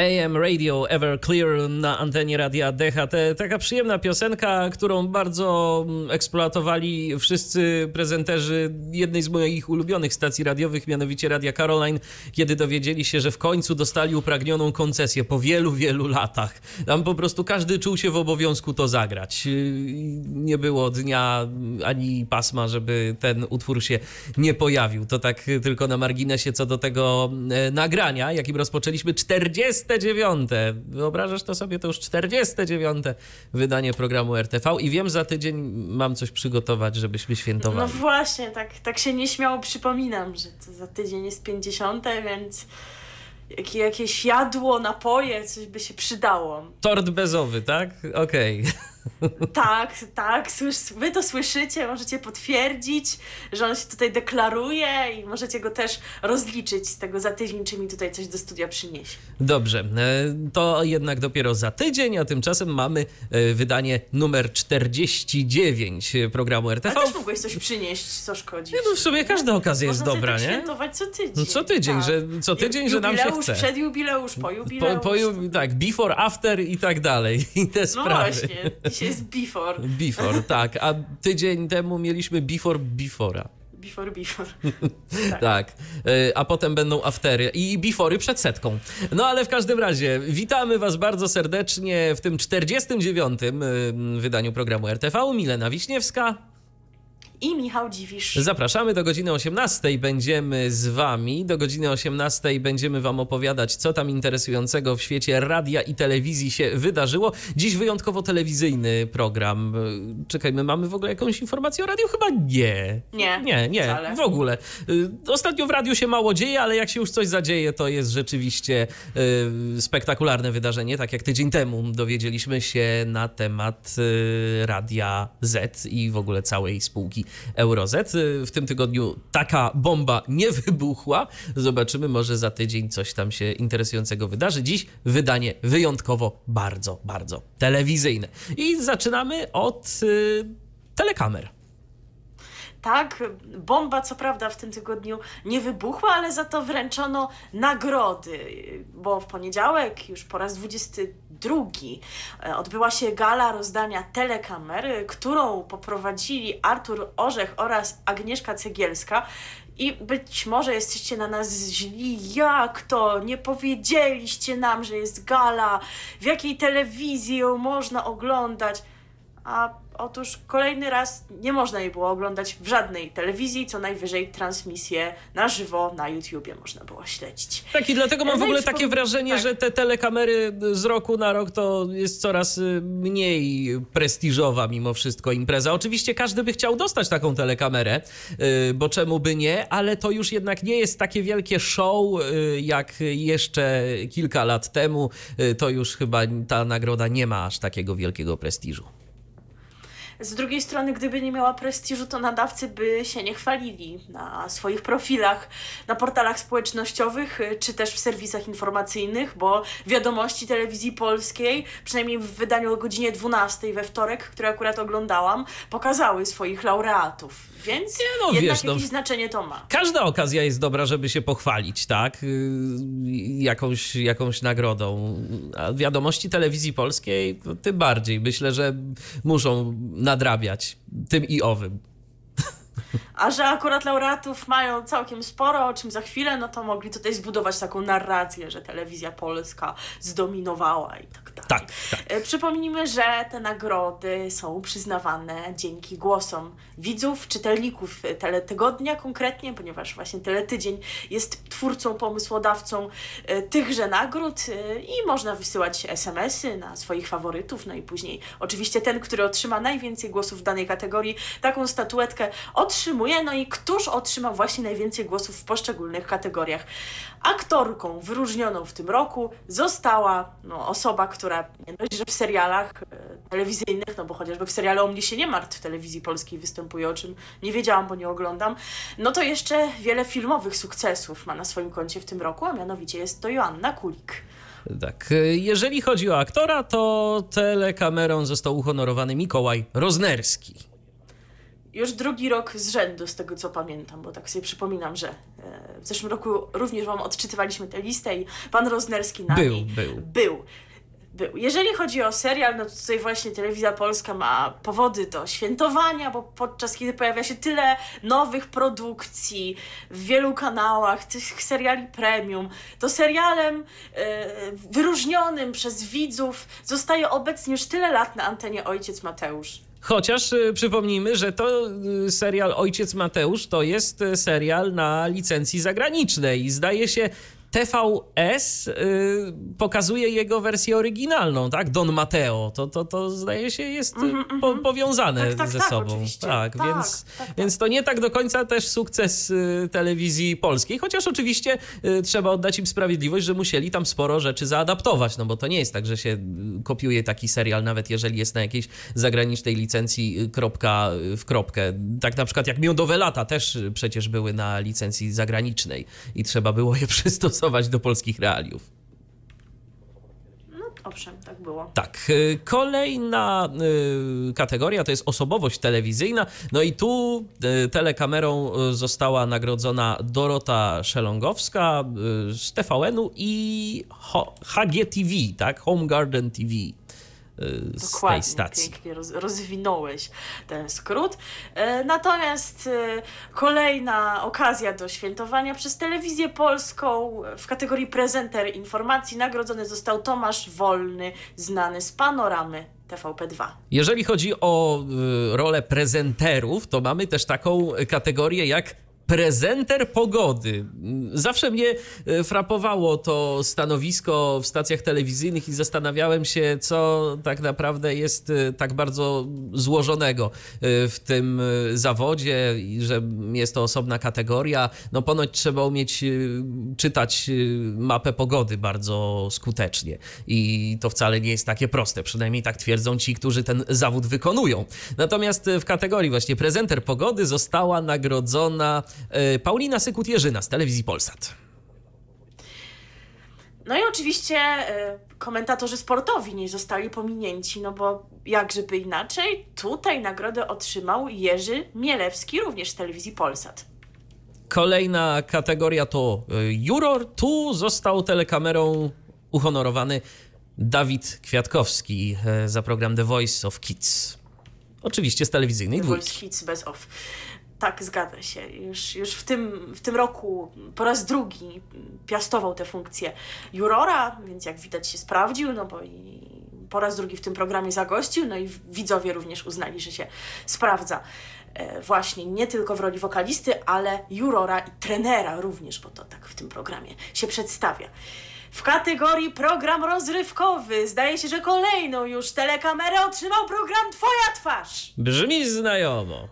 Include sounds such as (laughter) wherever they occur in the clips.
AM Radio Everclear na antenie radia DHT. Taka przyjemna piosenka, którą bardzo mm, eksploatowali wszyscy prezenterzy jednej z moich ulubionych stacji radiowych, mianowicie Radia Caroline, kiedy dowiedzieli się, że w końcu dostali upragnioną koncesję po wielu, wielu latach. Tam po prostu każdy czuł się w obowiązku to zagrać. Nie było dnia ani pasma, żeby ten utwór się nie pojawił. To tak tylko na marginesie co do tego e, nagrania, jakim rozpoczęliśmy 40 49. Wyobrażasz to sobie? To już 49. wydanie programu RTV i wiem, za tydzień mam coś przygotować, żebyśmy świętowali. No właśnie, tak, tak się nieśmiało przypominam, że to za tydzień jest 50, więc jakieś jadło, napoje, coś by się przydało. Tort bezowy, tak? Okej. Okay. Tak, tak, wy to słyszycie, możecie potwierdzić, że on się tutaj deklaruje i możecie go też rozliczyć z tego za tydzień, czy mi tutaj coś do studia przyniesie. Dobrze, e, to jednak dopiero za tydzień, a tymczasem mamy e, wydanie numer 49 programu RTV. Ale też mogłeś coś przynieść, co szkodzi. No w sumie każda okazja jest dobra, tak nie? świętować co tydzień. No co tydzień, tak. że, co tydzień, że nam się chce. przed jubileusz, po jubileusz. Po, po, tak, before, after i tak dalej. (laughs) I te no sprawy. właśnie, dzisiaj jest before. Before, tak. A tydzień temu mieliśmy before before'a. Before, before. (laughs) tak. tak. A potem będą aftery i befory przed setką. No ale w każdym razie, witamy Was bardzo serdecznie w tym 49. wydaniu programu RTV. Milena Wiśniewska i Michał Dziwisz. Zapraszamy do godziny 18. Będziemy z Wami. Do godziny 18 będziemy Wam opowiadać, co tam interesującego w świecie radia i telewizji się wydarzyło. Dziś wyjątkowo telewizyjny program. Czekaj, my mamy w ogóle jakąś informację o radiu? Chyba nie. Nie. Nie, nie, wcale. w ogóle. Y, ostatnio w radiu się mało dzieje, ale jak się już coś zadzieje, to jest rzeczywiście y, spektakularne wydarzenie. Tak jak tydzień temu dowiedzieliśmy się na temat y, Radia Z i w ogóle całej spółki Eurozet. W tym tygodniu taka bomba nie wybuchła. Zobaczymy, może za tydzień coś tam się interesującego wydarzy. Dziś wydanie wyjątkowo bardzo, bardzo telewizyjne. I zaczynamy od y, telekamer. Tak, bomba co prawda w tym tygodniu nie wybuchła, ale za to wręczono nagrody, bo w poniedziałek już po raz 22 e, odbyła się gala rozdania telekamer, którą poprowadzili Artur Orzech oraz Agnieszka Cegielska. I być może jesteście na nas źli, jak to? Nie powiedzieliście nam, że jest gala, w jakiej telewizji ją można oglądać. A Otóż kolejny raz nie można jej było oglądać w żadnej telewizji, co najwyżej transmisję na żywo na YouTubie można było śledzić. Tak i dlatego mam w no ogóle takie wrażenie, tak. że te telekamery z roku na rok to jest coraz y, mniej prestiżowa mimo wszystko impreza. Oczywiście każdy by chciał dostać taką telekamerę, y, bo czemu by nie, ale to już jednak nie jest takie wielkie show y, jak jeszcze kilka lat temu. To już chyba ta nagroda nie ma aż takiego wielkiego prestiżu. Z drugiej strony, gdyby nie miała prestiżu, to nadawcy by się nie chwalili na swoich profilach, na portalach społecznościowych, y, czy też w serwisach informacyjnych, bo wiadomości telewizji polskiej, przynajmniej w wydaniu o godzinie 12 we wtorek, które akurat oglądałam, pokazały swoich laureatów więc nie, no, jednak wiesz, no, jakieś no, znaczenie to ma. Każda okazja jest dobra, żeby się pochwalić, tak? Y, jakąś, jakąś nagrodą. A wiadomości telewizji polskiej tym bardziej. Myślę, że muszą nadrabiać tym i owym. A że akurat laureatów mają całkiem sporo, o czym za chwilę, no to mogli tutaj zbudować taką narrację, że telewizja polska zdominowała i tak dalej. Tak, tak. E, przypomnijmy, że te nagrody są przyznawane dzięki głosom widzów, czytelników Teletygodnia konkretnie, ponieważ właśnie Teletydzień jest twórcą, pomysłodawcą e, tychże nagród e, i można wysyłać SMS-y na swoich faworytów, no i później oczywiście ten, który otrzyma najwięcej głosów w danej kategorii, taką statuetkę otrzyma otrzymuje. No i któż otrzymał właśnie najwięcej głosów w poszczególnych kategoriach? Aktorką wyróżnioną w tym roku została no, osoba, która nie dość, że w serialach e, telewizyjnych, no bo chociażby w serialu O mnie się nie martw w telewizji polskiej występuje, o czym nie wiedziałam, bo nie oglądam, no to jeszcze wiele filmowych sukcesów ma na swoim koncie w tym roku, a mianowicie jest to Joanna Kulik. Tak, jeżeli chodzi o aktora, to telekamerą został uhonorowany Mikołaj Roznerski. Już drugi rok z rzędu, z tego co pamiętam, bo tak sobie przypominam, że e, w zeszłym roku również Wam odczytywaliśmy tę listę i pan Roznerski na Był, był. był. Był. Jeżeli chodzi o serial, no to tutaj właśnie Telewizja Polska ma powody do świętowania, bo podczas kiedy pojawia się tyle nowych produkcji w wielu kanałach, tych seriali premium, to serialem e, wyróżnionym przez widzów zostaje obecnie już tyle lat na antenie Ojciec Mateusz. Chociaż y, przypomnijmy, że to y, serial Ojciec Mateusz to jest y, serial na licencji zagranicznej i zdaje się TVS y, pokazuje jego wersję oryginalną, tak? Don Mateo. To, to, to zdaje się jest y, po, powiązane Tak, tak, ze tak, sobą. Tak, Tak, więc, tak, tak. więc to nie tak do końca też sukces y, telewizji polskiej, chociaż oczywiście y, trzeba oddać im sprawiedliwość, że musieli tam sporo rzeczy zaadaptować, no bo to nie jest tak, że się y, kopiuje taki serial, nawet jeżeli jest na jakiejś zagranicznej licencji y, kropka w kropkę. Tak na przykład jak Miodowe Lata też przecież były na licencji zagranicznej i trzeba było je (laughs) przystosować do polskich realiów. No owszem, tak było. Tak, y, kolejna y, kategoria to jest osobowość telewizyjna. No i tu y, telekamerą została nagrodzona Dorota Szelongowska y, z TVN-u i HGTV, tak? Home Garden TV. Z Dokładnie, tej stacji. pięknie roz, rozwinąłeś ten skrót. E, Natomiast e, kolejna okazja do świętowania przez telewizję polską w kategorii prezenter informacji nagrodzony został Tomasz Wolny, znany z panoramy TVP2. Jeżeli chodzi o y, rolę prezenterów, to mamy też taką kategorię jak prezenter pogody. Zawsze mnie y, frapowało to stanowisko w stacjach telewizyjnych i zastanawiałem się, co tak naprawdę jest y, tak bardzo złożonego y, w tym zawodzie i że jest to osobna kategoria. No ponoć trzeba umieć czytać mapę pogody bardzo skutecznie i to wcale nie jest takie proste, przynajmniej tak twierdzą ci, którzy ten zawód wykonują. Natomiast w kategorii właśnie prezenter pogody została nagrodzona Paulina Sykut-Jerzyna z telewizji Polsat. No i oczywiście e, komentatorzy sportowi nie zostali pominięci, no bo jakżeby inaczej, tutaj nagrodę otrzymał Jerzy Mielewski, również z telewizji Polsat. Kolejna kategoria to y, juror. Tu został telekamerą uhonorowany Dawid Kwiatkowski za program The Voice of Kids. Oczywiście z telewizyjnej The Voice dwójki. Hits bez off. Tak, zgadza się. Już, już w, tym, w tym roku po raz drugi piastował tę funkcję jurora, więc jak widać się sprawdził, no bo i po raz drugi w tym programie zagościł, no i widzowie również uznali, że się sprawdza. E, Właśnie nie tylko w roli wokalisty, ale jurora i trenera również, bo to tak w tym programie się przedstawia. W kategorii program rozrywkowy zdaje się, że kolejną już telekamerę otrzymał program Twoja twarz. Brzmi znajomo.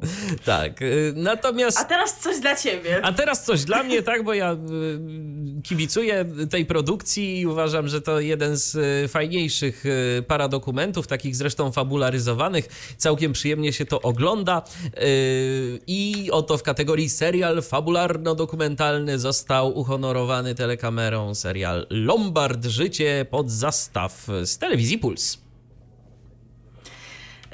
(laughs) tak, y, natomiast... A teraz coś dla ciebie. A teraz coś dla mnie, tak, bo ja y, kibicuję tej produkcji i uważam, że to jeden z y, fajniejszych paradokumentów, takich zresztą fabularyzowanych. Całkiem przyjemnie się to ogląda. I oto w kategorii serial fabularno-dokumentalny został uhonorowany telekamerą serial Lombard Życie pod zastaw z telewizji Puls.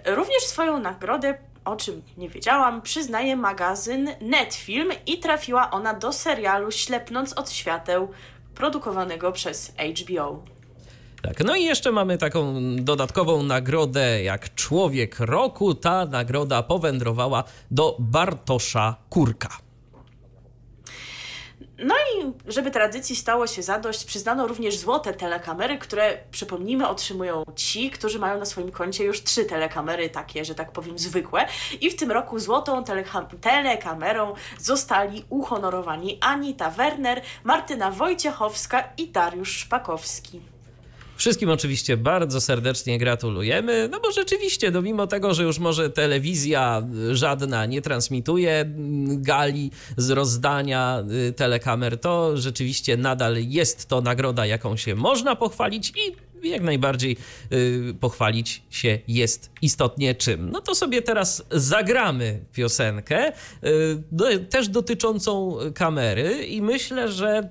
Również swoją nagrodę, o czym nie wiedziałam, przyznaje magazyn Netfilm i trafiła ona do serialu Ślepnąc od świateł, produkowanego przez HBO. Tak, no i jeszcze mamy taką dodatkową nagrodę jak Człowiek Roku. Ta nagroda powędrowała do Bartosza Kurka. No i żeby tradycji stało się zadość, przyznano również złote telekamery, które, przypomnijmy, otrzymują ci, którzy mają na swoim koncie już trzy telekamery, takie, że tak powiem, zwykłe. I w tym roku złotą teleka- telekamerą zostali uhonorowani Anita Werner, Martyna Wojciechowska i Dariusz Szpakowski. Wszystkim oczywiście bardzo serdecznie gratulujemy, no bo rzeczywiście, no mimo tego, że już może telewizja żadna nie transmituje gali z rozdania y, telekamer, to rzeczywiście nadal jest to nagroda, jaką się można pochwalić i jak najbardziej y, pochwalić się jest istotnie czym. No to sobie teraz zagramy piosenkę, y, do, też dotyczącą kamery i myślę, że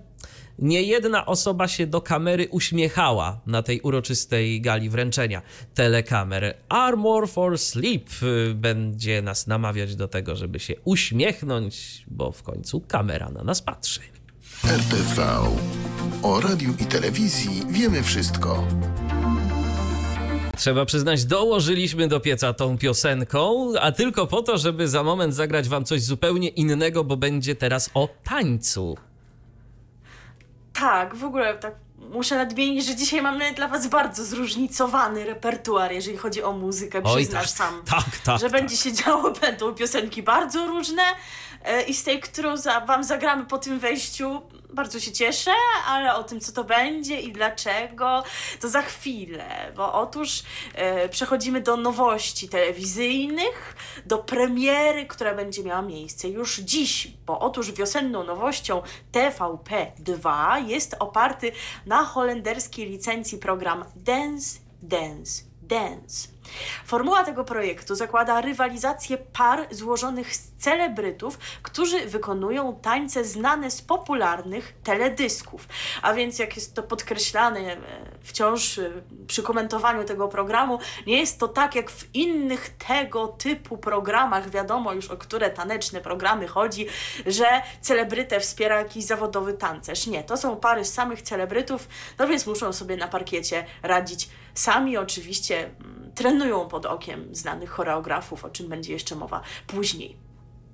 nie jedna osoba się do kamery uśmiechała na tej uroczystej gali wręczenia telekamer. Armor for Sleep y, będzie nas namawiać do tego, żeby się uśmiechnąć, bo w końcu kamera na nas patrzy. RTV. O radiu i telewizji wiemy wszystko. Trzeba przyznać, dołożyliśmy do pieca tą piosenką, a tylko po to, żeby za moment zagrać wam coś zupełnie innego, bo będzie teraz o tańcu. Tak, w ogóle tak muszę nadmienić, że dzisiaj mamy dla Was bardzo zróżnicowany repertuar, jeżeli chodzi o muzykę, Oj, przyznasz tak, sam. tak, tak, Że tak. będzie się działo, (laughs) będą piosenki bardzo różne e, i z tej, którą za, Wam zagramy po tym wejściu, bardzo się cieszę, ale o tym, co to będzie i dlaczego, to za chwilę, bo otóż e, przechodzimy do nowości telewizyjnych, do premiery, która będzie miała miejsce już dziś, bo otóż wiosenną nowością TVP2 jest oparty na holenderskiej licencji program Dance, Dance, Dance. Formuła tego projektu zakłada rywalizację par złożonych z celebrytów, którzy wykonują tańce znane z popularnych teledysków. A więc, jak jest to podkreślane e, wciąż e, przy komentowaniu tego programu, nie jest to tak jak w innych tego typu programach, wiadomo już o które taneczne programy chodzi, że celebrytę wspiera jakiś zawodowy tancerz. Nie, to są pary z samych celebrytów, no więc muszą sobie na parkiecie radzić sami. Oczywiście mm, trenują pod okiem znanych choreografów, o czym będzie jeszcze mowa później.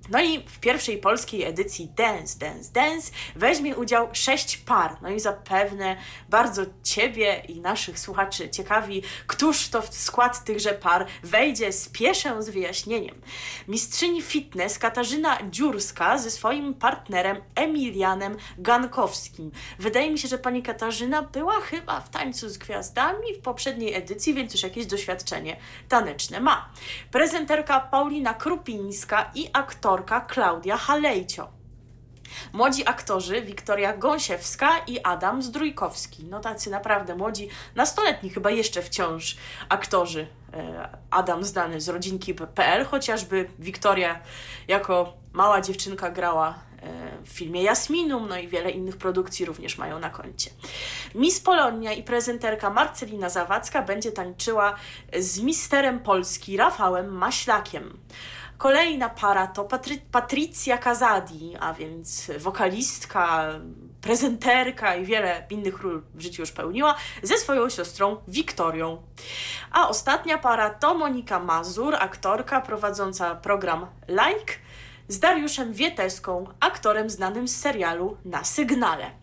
No i w pierwszej polskiej edycji Dance, Dance, Dance weźmie udział sześć par. No i zapewne bardzo Ciebie i naszych słuchaczy ciekawi, któż to w skład tychże par wejdzie. Spieszę z wyjaśnieniem. Mistrzyni fitness Katarzyna Dziurska ze swoim partnerem Emilianem Gankowskim. Wydaje mi się, że pani Katarzyna była chyba w tańcu z gwiazdami w poprzedniej edycji, więc już jakieś doświadczenie taneczne ma. Prezenterka Paulina Krupińska i aktorka Klaudia Halejcio. Młodzi aktorzy Wiktoria Gąsiewska i Adam Zdrójkowski. No tacy naprawdę młodzi, nastoletni chyba jeszcze wciąż aktorzy. E, Adam znany z rodzinki.pl, chociażby Wiktoria jako mała dziewczynka grała e, w filmie Jasminum, no i wiele innych produkcji również mają na koncie. Miss Polonia i prezenterka Marcelina Zawadzka będzie tańczyła z misterem Polski Rafałem Maślakiem. Kolejna para to Patry Patrycja Kazadi, a więc wokalistka, prezenterka i wiele innych ról w życiu już pełniła, ze swoją siostrą Wiktorią. A ostatnia para to Monika Mazur, aktorka prowadząca program Like, z Dariuszem Wieteską, aktorem znanym z serialu Na Sygnale.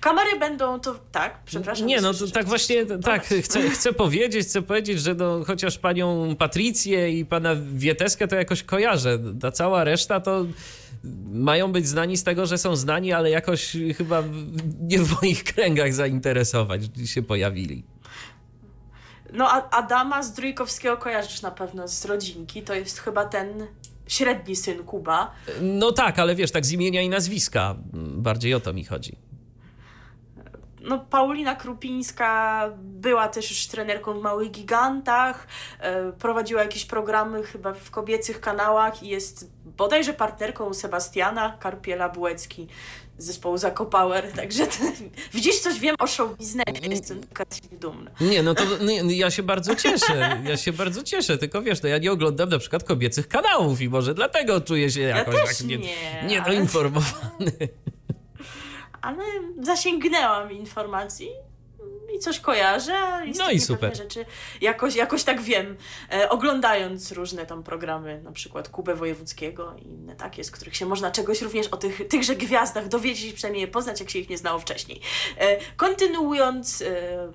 Kamery będą to. Tak, przepraszam. Nie, no to tak właśnie, tak, chcę, chcę powiedzieć, chcę powiedzieć, że no, chociaż panią Patrycję i pana Wieteskę to jakoś kojarzę. Ta cała reszta to mają być znani z tego, że są znani, ale jakoś chyba nie w moich (laughs) kręgach zainteresować się pojawili. No, a Adama z Drójkowskiego kojarzysz na pewno z rodzinki. To jest chyba ten średni syn Kuba. No tak, ale wiesz, tak z imienia i nazwiska, bardziej o to mi chodzi. No, Paulina Krupińska była też już trenerką w Małych Gigantach, e, prowadziła jakieś programy chyba w kobiecych kanałach i jest bodajże partnerką Sebastiana Karpiela Bułecki z zespołu Zakopower, także to, (laughs) widzisz, coś wiem o show biznesie, jestem dumna. Nie, no to no, ja się bardzo cieszę, ja się bardzo cieszę, tylko wiesz, no ja nie oglądam na przykład kobiecych kanałów i może dlatego czuję się jakoś też tak nie, nie, niedoinformowany. (laughs) ale zasięgnęłam informacji i coś kojarzę. istotnie No i super. Rzeczy jakoś, jakoś tak wiem, e, oglądając różne tam programy, na przykład Kubę Wojewódzkiego i inne takie, z których się można czegoś również o tych, tychże gwiazdach dowiedzieć, przynajmniej je poznać, jak się ich nie znało wcześniej. E, kontynuując e,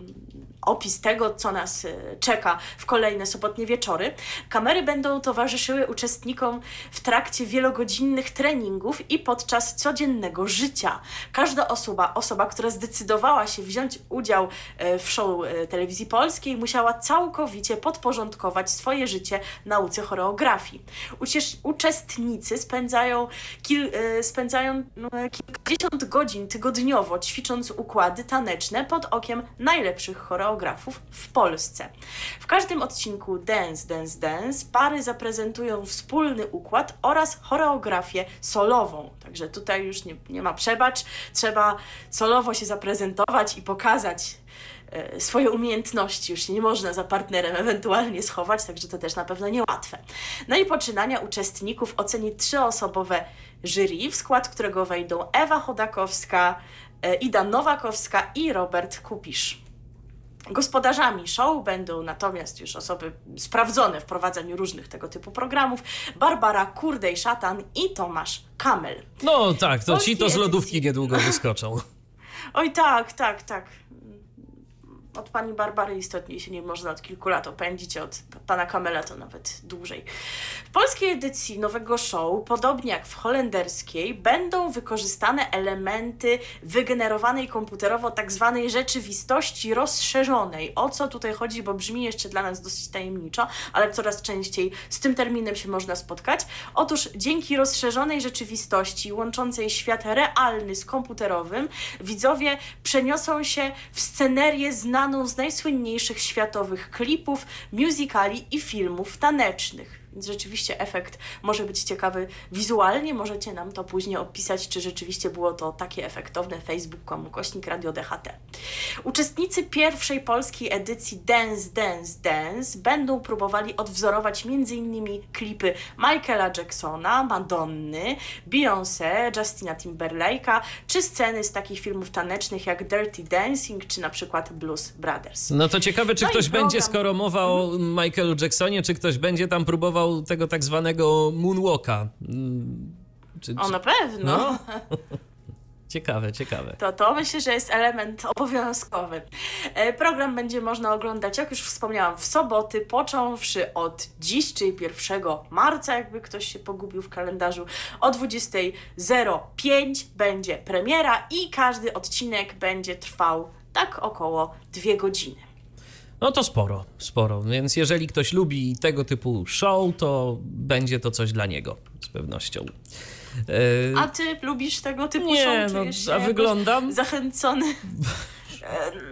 opis tego, co nas e, czeka w kolejne sobotnie wieczory. Kamery będą towarzyszyły uczestnikom w trakcie wielogodzinnych treningów i podczas codziennego życia. Każda osoba, osoba, która zdecydowała się wziąć udział e, w show e, telewizji polskiej, musiała całkowicie podporządkować swoje życie nauce choreografii. Uciesz, uczestnicy spędzają, kil, spędzają no, kilkadziesiąt godzin tygodniowo ćwicząc układy taneczne pod okiem najlepszych choreografów w Polsce. W każdym odcinku Dance, Dance, Dance pary zaprezentują wspólny układ oraz choreografię solową. Także tutaj już nie, nie ma przebacz, trzeba solowo się zaprezentować i pokazać e, swoje umiejętności, już się nie można za partnerem ewentualnie schować, także to też na pewno niełatwe. No i poczynania uczestników oceni trzyosobowe jury, w skład którego wejdą Ewa Chodakowska, e, Ida Nowakowska i Robert Kupisz. Gospodarzami show będą natomiast już osoby sprawdzone w prowadzeniu różnych tego typu programów, Barbara Kurdej-Szatan i Tomasz Kamel. No tak, to ci to z lodówki edycji. niedługo wyskoczą. (laughs) Oj tak, tak, tak. Od pani Barbary istotnie się nie można od kilku lat opędzić, od pana Kamela to nawet dłużej. W polskiej edycji nowego show, podobnie jak w holenderskiej, będą wykorzystane elementy wygenerowanej komputerowo tak zwanej rzeczywistości rozszerzonej. O co tutaj chodzi, bo brzmi jeszcze dla nas dosyć tajemniczo, ale coraz częściej z tym terminem się można spotkać. Otóż dzięki rozszerzonej rzeczywistości łączącej świat realny z komputerowym, widzowie przeniosą się w scenerię znaną z najsłynniejszych światowych klipów, musicali i filmów tanecznych. Więc rzeczywiście efekt może być ciekawy wizualnie. Możecie nam to później opisać, czy rzeczywiście było to takie efektowne. Facebook.com ukośnik Radio DHT. Uczestnicy pierwszej polskiej edycji Dance, Dance, Dance będą próbowali odwzorować m.in. klipy Michaela Jacksona, Madonny, Beyoncé, Justina Timberlake'a, czy sceny z takich filmów tanecznych jak Dirty Dancing, czy na przykład Blues Brothers. No to ciekawe, czy No ktoś program. będzie, skoro mowa o Michaelu Jacksonie, czy ktoś będzie tam próbował tego tak zwanego moonwalka. Mm, Czy, O, czy... na pewno. No. (laughs) Ciekawe, ciekawe. To, to myślę, że jest element obowiązkowy. E, Program będzie można oglądać, jak już wspomniałam, w soboty, począwszy od dziś, czyli 1 marca, jakby ktoś się pogubił w kalendarzu. O 20.05 będzie premiera i każdy odcinek będzie trwał tak około dwie godziny. No to sporo, sporo. Więc jeżeli ktoś lubi tego typu show, to będzie to coś dla niego, z pewnością. A ty lubisz tego typu Nie, show? no, Czujesz się a wyglądam? Zachęcony? (laughs)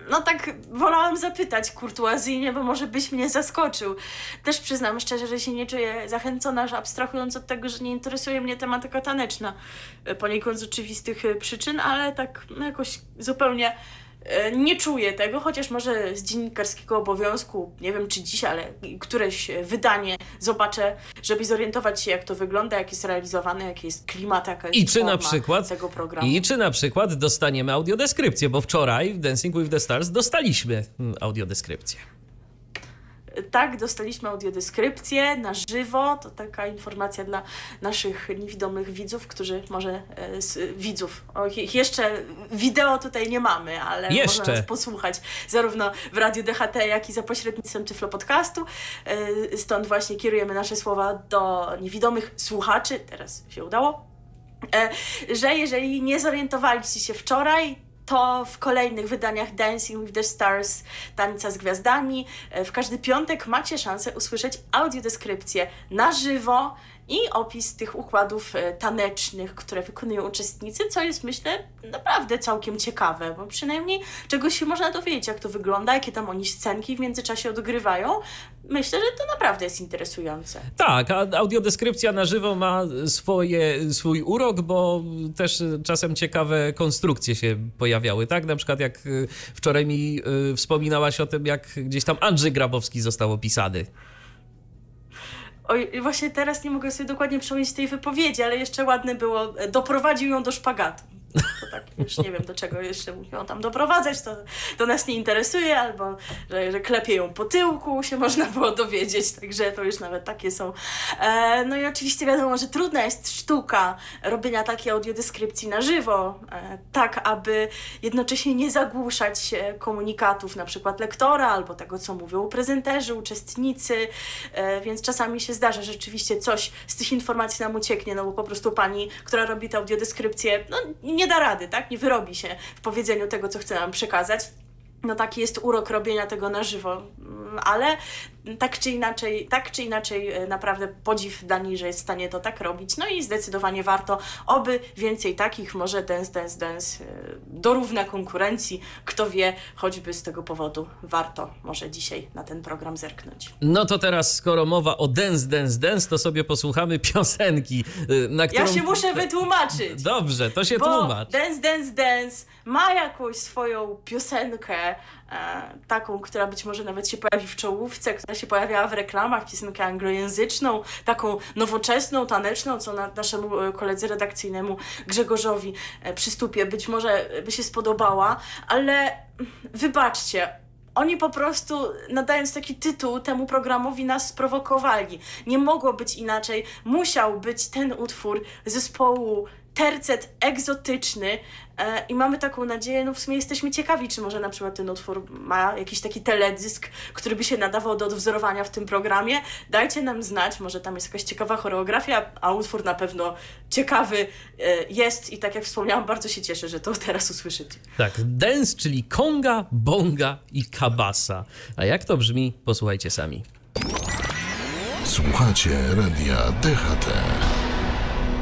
No tak, wolałam zapytać kurtuazyjnie, bo może byś mnie zaskoczył. Też przyznam szczerze, że się nie czuję zachęcona, że abstrahując od tego, że nie interesuje mnie tematyka taneczna, e, poniekąd z oczywistych e, przyczyn, ale tak no, jakoś zupełnie nie czuję tego, chociaż może z dziennikarskiego obowiązku, nie wiem czy dziś, ale któreś e, wydanie zobaczę, żeby zorientować się jak to wygląda, jak jest realizowane, jaki jest klimat, jaka jest I czy na przykład tego programu. I czy na przykład dostaniemy audiodeskrypcję, bo wczoraj w Dancing with the Stars dostaliśmy mm, audiodeskrypcję. Tak, dostaliśmy audiodeskrypcję na żywo. To taka informacja dla naszych niewidomych widzów, którzy może e, z, widzów. O, je- jeszcze wideo tutaj nie mamy, ale Jeszcze. można nas posłuchać zarówno w Radiu DHT, jak i za pośrednictwem Tyflo Podcastu. E, stąd właśnie kierujemy nasze słowa do niewidomych słuchaczy. Teraz się udało. E, że jeżeli nie zorientowaliście się wczoraj, to w kolejnych wydaniach Dancing with the Stars, Tańca z Gwiazdami, e, w każdy piątek macie szansę usłyszeć audiodeskrypcję na żywo i opis tych układów e, tanecznych, które wykonują uczestnicy, co jest myślę naprawdę całkiem ciekawe, bo przynajmniej czegoś się można dowiedzieć, jak to wygląda, jakie tam oni scenki w międzyczasie odgrywają. Myślę, że to naprawdę jest interesujące. Tak, a audiodeskrypcja na żywo ma swoje, swój urok, bo też czasem ciekawe konstrukcje się pojawiały, tak? Na przykład jak y, wczoraj mi y, wspominałaś o tym, jak gdzieś tam Andrzej Grabowski został opisany. Oj, właśnie teraz nie mogę sobie dokładnie przypomnieć tej wypowiedzi, ale jeszcze ładne było, e, doprowadził ją do szpagatu. To tak już nie wiem do czego jeszcze mówią tam doprowadzać, to, to nas nie interesuje, albo że, że klepie ją po tyłku, się można było dowiedzieć, także to już nawet takie są. E, no i oczywiście wiadomo, że trudna jest sztuka robienia takiej audiodeskrypcji na żywo, e, tak aby jednocześnie nie zagłuszać e, komunikatów na przykład lektora, albo tego, co mówią prezenterzy, uczestnicy, e, więc czasami się zdarza, że rzeczywiście coś z tych informacji nam ucieknie, no bo po prostu pani, która robi tę audiodeskrypcję, no nie da rady, tak? Nie wyrobi się w powiedzeniu tego, co chce nam przekazać. No taki jest urok robienia tego na żywo, Mm, ale tak czy inaczej, tak czy inaczej e, naprawdę podziw Dani, że jest w stanie to tak robić. No i zdecydowanie warto, oby więcej takich, może Dance Dance Dance e, dorówna konkurencji. Kto wie, choćby z tego powodu warto może dzisiaj na ten program zerknąć. No to teraz, skoro mowa o Dance Dance Dance, to sobie posłuchamy (laughs) piosenki, y, na którą... Ja się muszę wytłumaczyć. Dobrze, to się Bo tłumacz. Dance Dance Dance ma jakąś swoją piosenkę, e, taką, która być może nawet się pojawi w czołówce, która się pojawiała w reklamach, piosenkę anglojęzyczną, taką nowoczesną, taneczną, co na, naszemu e, koledze redakcyjnemu Grzegorzowi e, przystupie. Być może by się spodobała, ale wybaczcie, oni po prostu, nadając taki tytuł temu programowi, nas sprowokowali. Nie mogło być inaczej. Musiał być ten utwór zespołu tercet egzotyczny e, i mamy taką nadzieję, no w sumie jesteśmy ciekawi, czy może na przykład ten utwór ma jakiś taki teledysk, który by się nadawał do odwzorowania w tym programie. Dajcie nam znać, może tam jest jakaś ciekawa choreografia, a utwór na pewno ciekawy e, jest i tak jak wspomniałam, bardzo się cieszę, że to teraz usłyszycie. Tak, dance, czyli konga, bonga i kabasa. A jak to brzmi, posłuchajcie sami. Słuchacie radia DHT.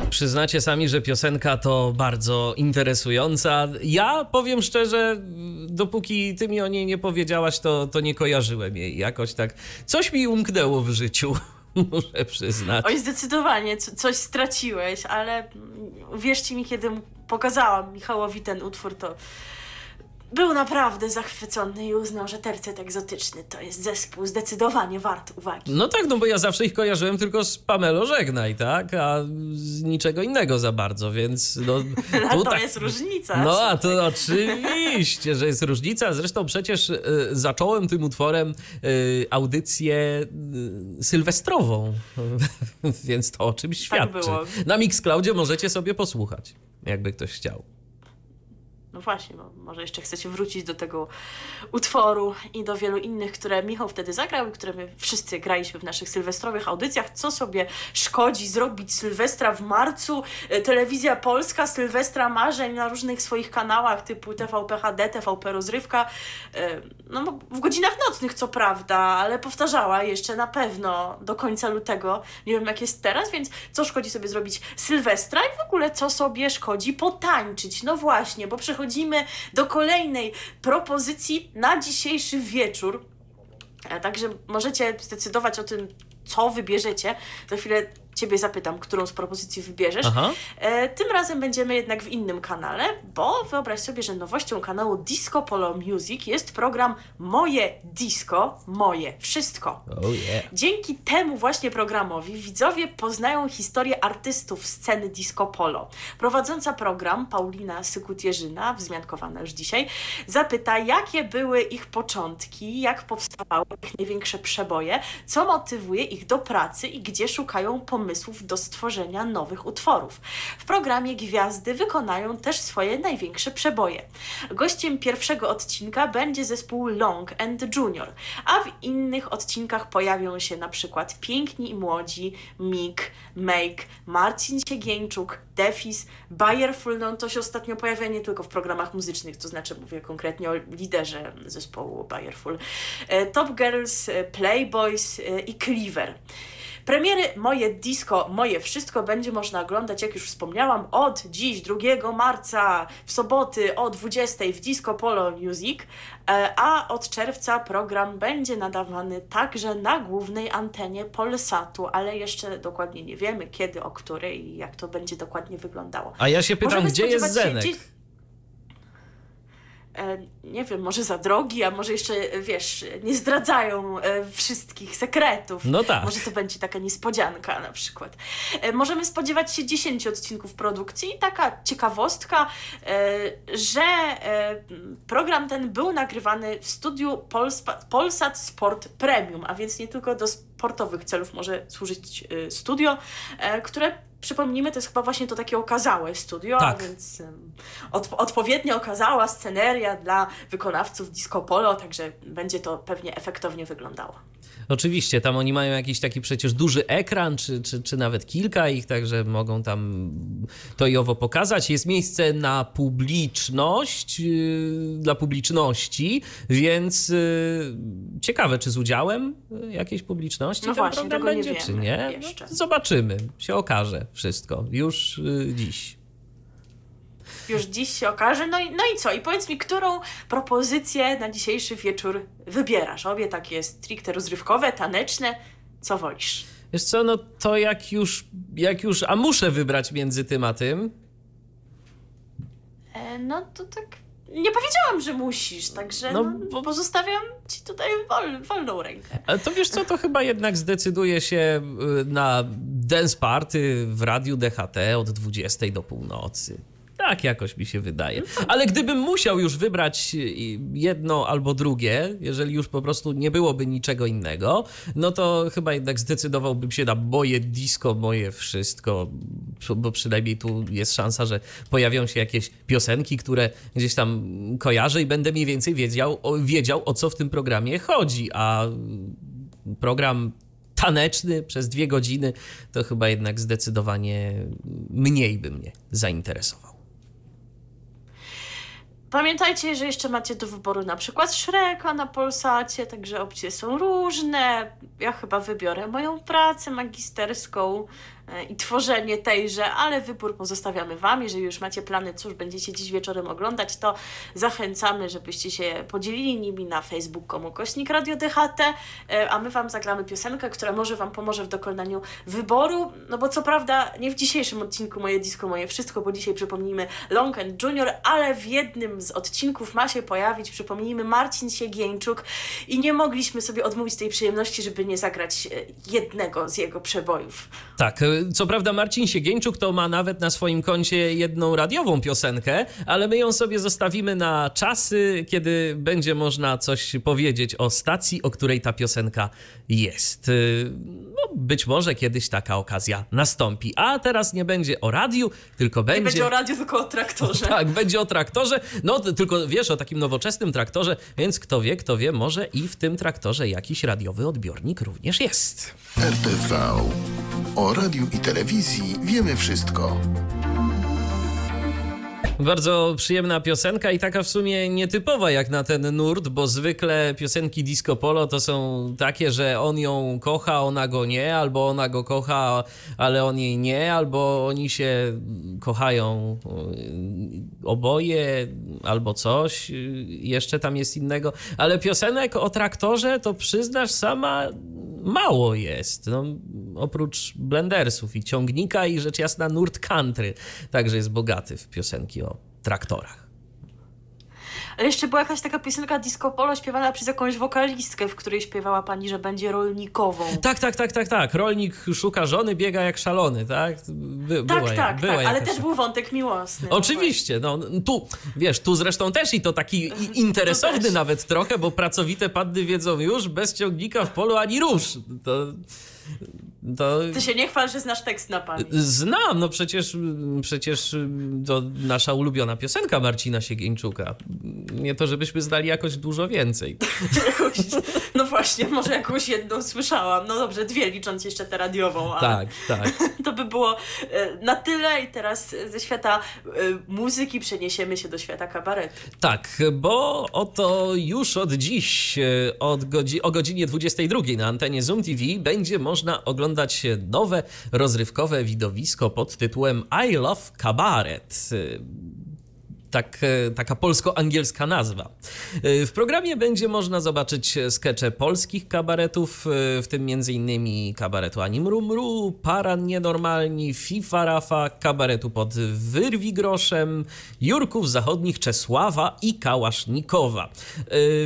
Przyznacie sami, że piosenka to bardzo interesująca. Ja powiem szczerze, dopóki ty mi o niej nie powiedziałaś, to, to nie kojarzyłem jej jakoś tak. Coś mi umknęło w życiu, (laughs) muszę przyznać. Oj, zdecydowanie, co, coś straciłeś, ale mm, wierzcie mi, kiedy pokazałam Michałowi ten utwór, to był naprawdę zachwycony i uznał, że tercet egzotyczny to jest zespół zdecydowanie wart uwagi. No tak, no bo ja zawsze ich kojarzyłem tylko z Pamelo Żegnaj, tak? A z niczego innego za bardzo, więc no... (laughs) A to tutaj- jest różnica. No a to oczywiście, że jest różnica. Zresztą przecież y, zacząłem tym utworem y, audycję y, sylwestrową, (laughs) więc to o czymś świadczy. było. Na Mixcloudzie możecie sobie posłuchać, jakby ktoś chciał. No właśnie, bo może jeszcze chcecie wrócić do tego utworu i do wielu innych, które Michał wtedy zagrał i które my wszyscy graliśmy w naszych sylwestrowych audycjach. Co sobie szkodzi zrobić Sylwestra w marcu? E, Telewizja Polska, Sylwestra Marzeń na różnych swoich kanałach typu TVP HD, TVP Rozrywka. E, No w godzinach nocnych co prawda, ale powtarzała jeszcze na pewno do końca lutego. Nie wiem jak jest teraz, więc co szkodzi sobie zrobić Sylwestra i w ogóle co sobie szkodzi potańczyć? No właśnie, bo przechodzimy do kolejnej propozycji na dzisiejszy wieczór. E, Także możecie zdecydować o tym, co wybierzecie. Za chwilę Ciebie zapytam, którą z propozycji wybierzesz. Aha. E, tym razem będziemy jednak w innym kanale, bo wyobraź sobie, że nowością kanału Disco Polo Music jest program Moje Disco, Moje Wszystko. Oh yeah. Dzięki temu właśnie programowi widzowie poznają historię artystów sceny disco polo. Prowadząca program, Paulina Sykut-Jerzyna, wzmiankowana już dzisiaj, zapyta, jakie były ich początki, jak powstawały ich największe przeboje, co motywuje ich do pracy i gdzie szukają pomysłów do stworzenia nowych utworów. W programie gwiazdy wykonają też swoje największe przeboje. Gościem pierwszego odcinka będzie zespół Long and Junior, a w innych odcinkach pojawią się na przykład Piękni i Młodzi, Mik, Make, Marcin Siegieńczuk, Defis, Bayerful, no to się ostatnio pojawia nie tylko w programach muzycznych, to znaczy mówię konkretnie o liderze zespołu Bayerful, e, Top Girls, e, Playboys e, i Cleaver. Premiery Moje Disco, Moje Wszystko będzie można oglądać, jak już wspomniałam, od dziś, 2 marca, w soboty o 20 w Disco Polo Music, e, a od czerwca program będzie nadawany także na głównej antenie Polsatu, ale jeszcze dokładnie nie wiemy kiedy, o której i jak to będzie dokładnie wyglądało. A ja się pytam, Możemy gdzie jest spodziewać się Zenek? E, nie wiem, może za drogi, a może jeszcze, wiesz, nie zdradzają e, wszystkich sekretów. No tak. Może to będzie taka niespodzianka na przykład. E, możemy spodziewać się 10 odcinków produkcji. Taka ciekawostka, że program ten był nagrywany w studiu Polsat Sport Premium, a więc nie tylko do sportowych celów może służyć e, studio, e, które przypomnijmy, to jest chyba właśnie to takie okazałe studio, Tak. a więc od, odpowiednio okazała sceneria dla wykonawców disco polo, także będzie to pewnie efektownie wyglądało. Oczywiście, tam oni mają jakiś taki przecież duży ekran, czy, czy, czy nawet kilka ich, także mogą tam to i owo pokazać. Jest miejsce na publiczność, yy, dla publiczności, więc yy, ciekawe, czy z udziałem yy, jakiejś publiczności No ten właśnie, program nie będzie, wiemy czy nie. jeszcze. No, zobaczymy, się okaże wszystko już dziś. Już dziś się okaże. No i, no i co? I powiedz mi, którą propozycję na dzisiejszy wieczór wybierasz? Obie takie stricte rozrywkowe, taneczne. Co wolisz? Wiesz co, no to jak już, jak już, a muszę wybrać między tym a tym, E, no to tak. Nie powiedziałam, że musisz, także No, no, bo- pozostawiam ci tutaj wol, wolną rękę. Ale to wiesz co, to chyba jednak zdecyduje się y, na dance party w radiu DHT od 20 do północy. Tak jakoś mi się wydaje. Ale gdybym musiał już wybrać y, jedno albo drugie, jeżeli już po prostu nie byłoby niczego innego, no to chyba jednak zdecydowałbym się na moje disco, moje wszystko, bo przynajmniej tu jest szansa, że pojawią się jakieś piosenki, które gdzieś tam kojarzę i będę mniej więcej wiedział, wiedział o co w tym programie chodzi, a program taneczny przez dwie godziny, to chyba jednak zdecydowanie mniej by mnie zainteresował. Pamiętajcie, że jeszcze macie do wyboru na przykład Shreka na Polsacie, także opcje są różne. Ja chyba wybiorę moją pracę magisterską i tworzenie tejże, ale wybór pozostawiamy Wam. Jeżeli już macie plany, cóż będziecie dziś wieczorem oglądać, to zachęcamy, żebyście się podzielili nimi na facebook.com kośnik Radio DHT, e, a my Wam zagramy piosenkę, która może Wam pomoże w dokonaniu wyboru, no bo co prawda nie w dzisiejszym odcinku Moje Disco, Moje Wszystko, bo dzisiaj przypomnijmy Long and Junior, ale w jednym z odcinków ma się pojawić, przypomnijmy, Marcin Siegieńczuk i nie mogliśmy sobie odmówić tej przyjemności, żeby nie zagrać e, jednego z jego przebojów. Tak, co prawda Marcin Siegieńczuk to ma nawet na swoim koncie jedną radiową piosenkę, ale my ją sobie zostawimy na czasy, kiedy będzie można coś powiedzieć o stacji, o której ta piosenka jest. Y, No, być może kiedyś taka okazja nastąpi. A teraz nie będzie o radiu, tylko Nie będzie... będzie o radiu, tylko o traktorze. (laughs) Tak, będzie o traktorze. No, ty- tylko wiesz, o takim nowoczesnym traktorze, więc kto wie, kto wie, może i w tym traktorze jakiś radiowy odbiornik również jest. RTV. O radiu i telewizji wiemy wszystko. Bardzo przyjemna piosenka i taka w sumie nietypowa jak na ten nurt, bo zwykle piosenki disco polo to są takie, że on ją kocha, ona go nie, albo ona go kocha, ale on jej nie, albo oni się kochają y, oboje, albo coś, y, jeszcze tam jest innego. Ale piosenek o traktorze to przyznasz sama mało jest. No, oprócz blendersów i ciągnika i rzecz jasna nurt country także jest bogaty w piosenki traktorach. Ale jeszcze była jakaś taka piosenka disco polo śpiewana przez jakąś wokalistkę, w której śpiewała pani, że będzie rolnikową. Tak, tak, tak, tak, tak. Rolnik szuka żony, biega jak szalony, tak? By, Tak, była, tak, była tak, ale też był wątek miłosny. no Oczywiście, no tu, wiesz, tu zresztą też i to taki i- interesowny nawet trochę, bo pracowite panny wiedzą już, bez ciągnika w polu ani rusz. To, to. Ty się nie chwal, że znasz tekst na pamięć. znam, no przecież, przecież to nasza ulubiona piosenka Marcina Siegieńczuka. Nie to, żebyśmy znali jakoś dużo więcej. (laughs) No właśnie, może jakąś jedną słyszałam. No dobrze, dwie licząc jeszcze tę radiową, ale Tak, tak. (laughs) to by było e, na tyle i teraz ze świata e, muzyki przeniesiemy się do świata kabaretu. Tak, bo oto już od dziś, e, od godzi- o godzinie 22 na antenie Zoom TV będzie można oglądać nowe rozrywkowe widowisko pod tytułem I Love Cabaret. Tak, e, taka polsko-angielska nazwa. E, w programie będzie można zobaczyć skecze polskich kabaretów, e, w tym m.in. kabaretu Anim Rumru, Paran Nienormalni, FIFA Rafa, kabaretu pod Wyrwi Groszem, Jurków Zachodnich, Czesława i Kałasznikowa.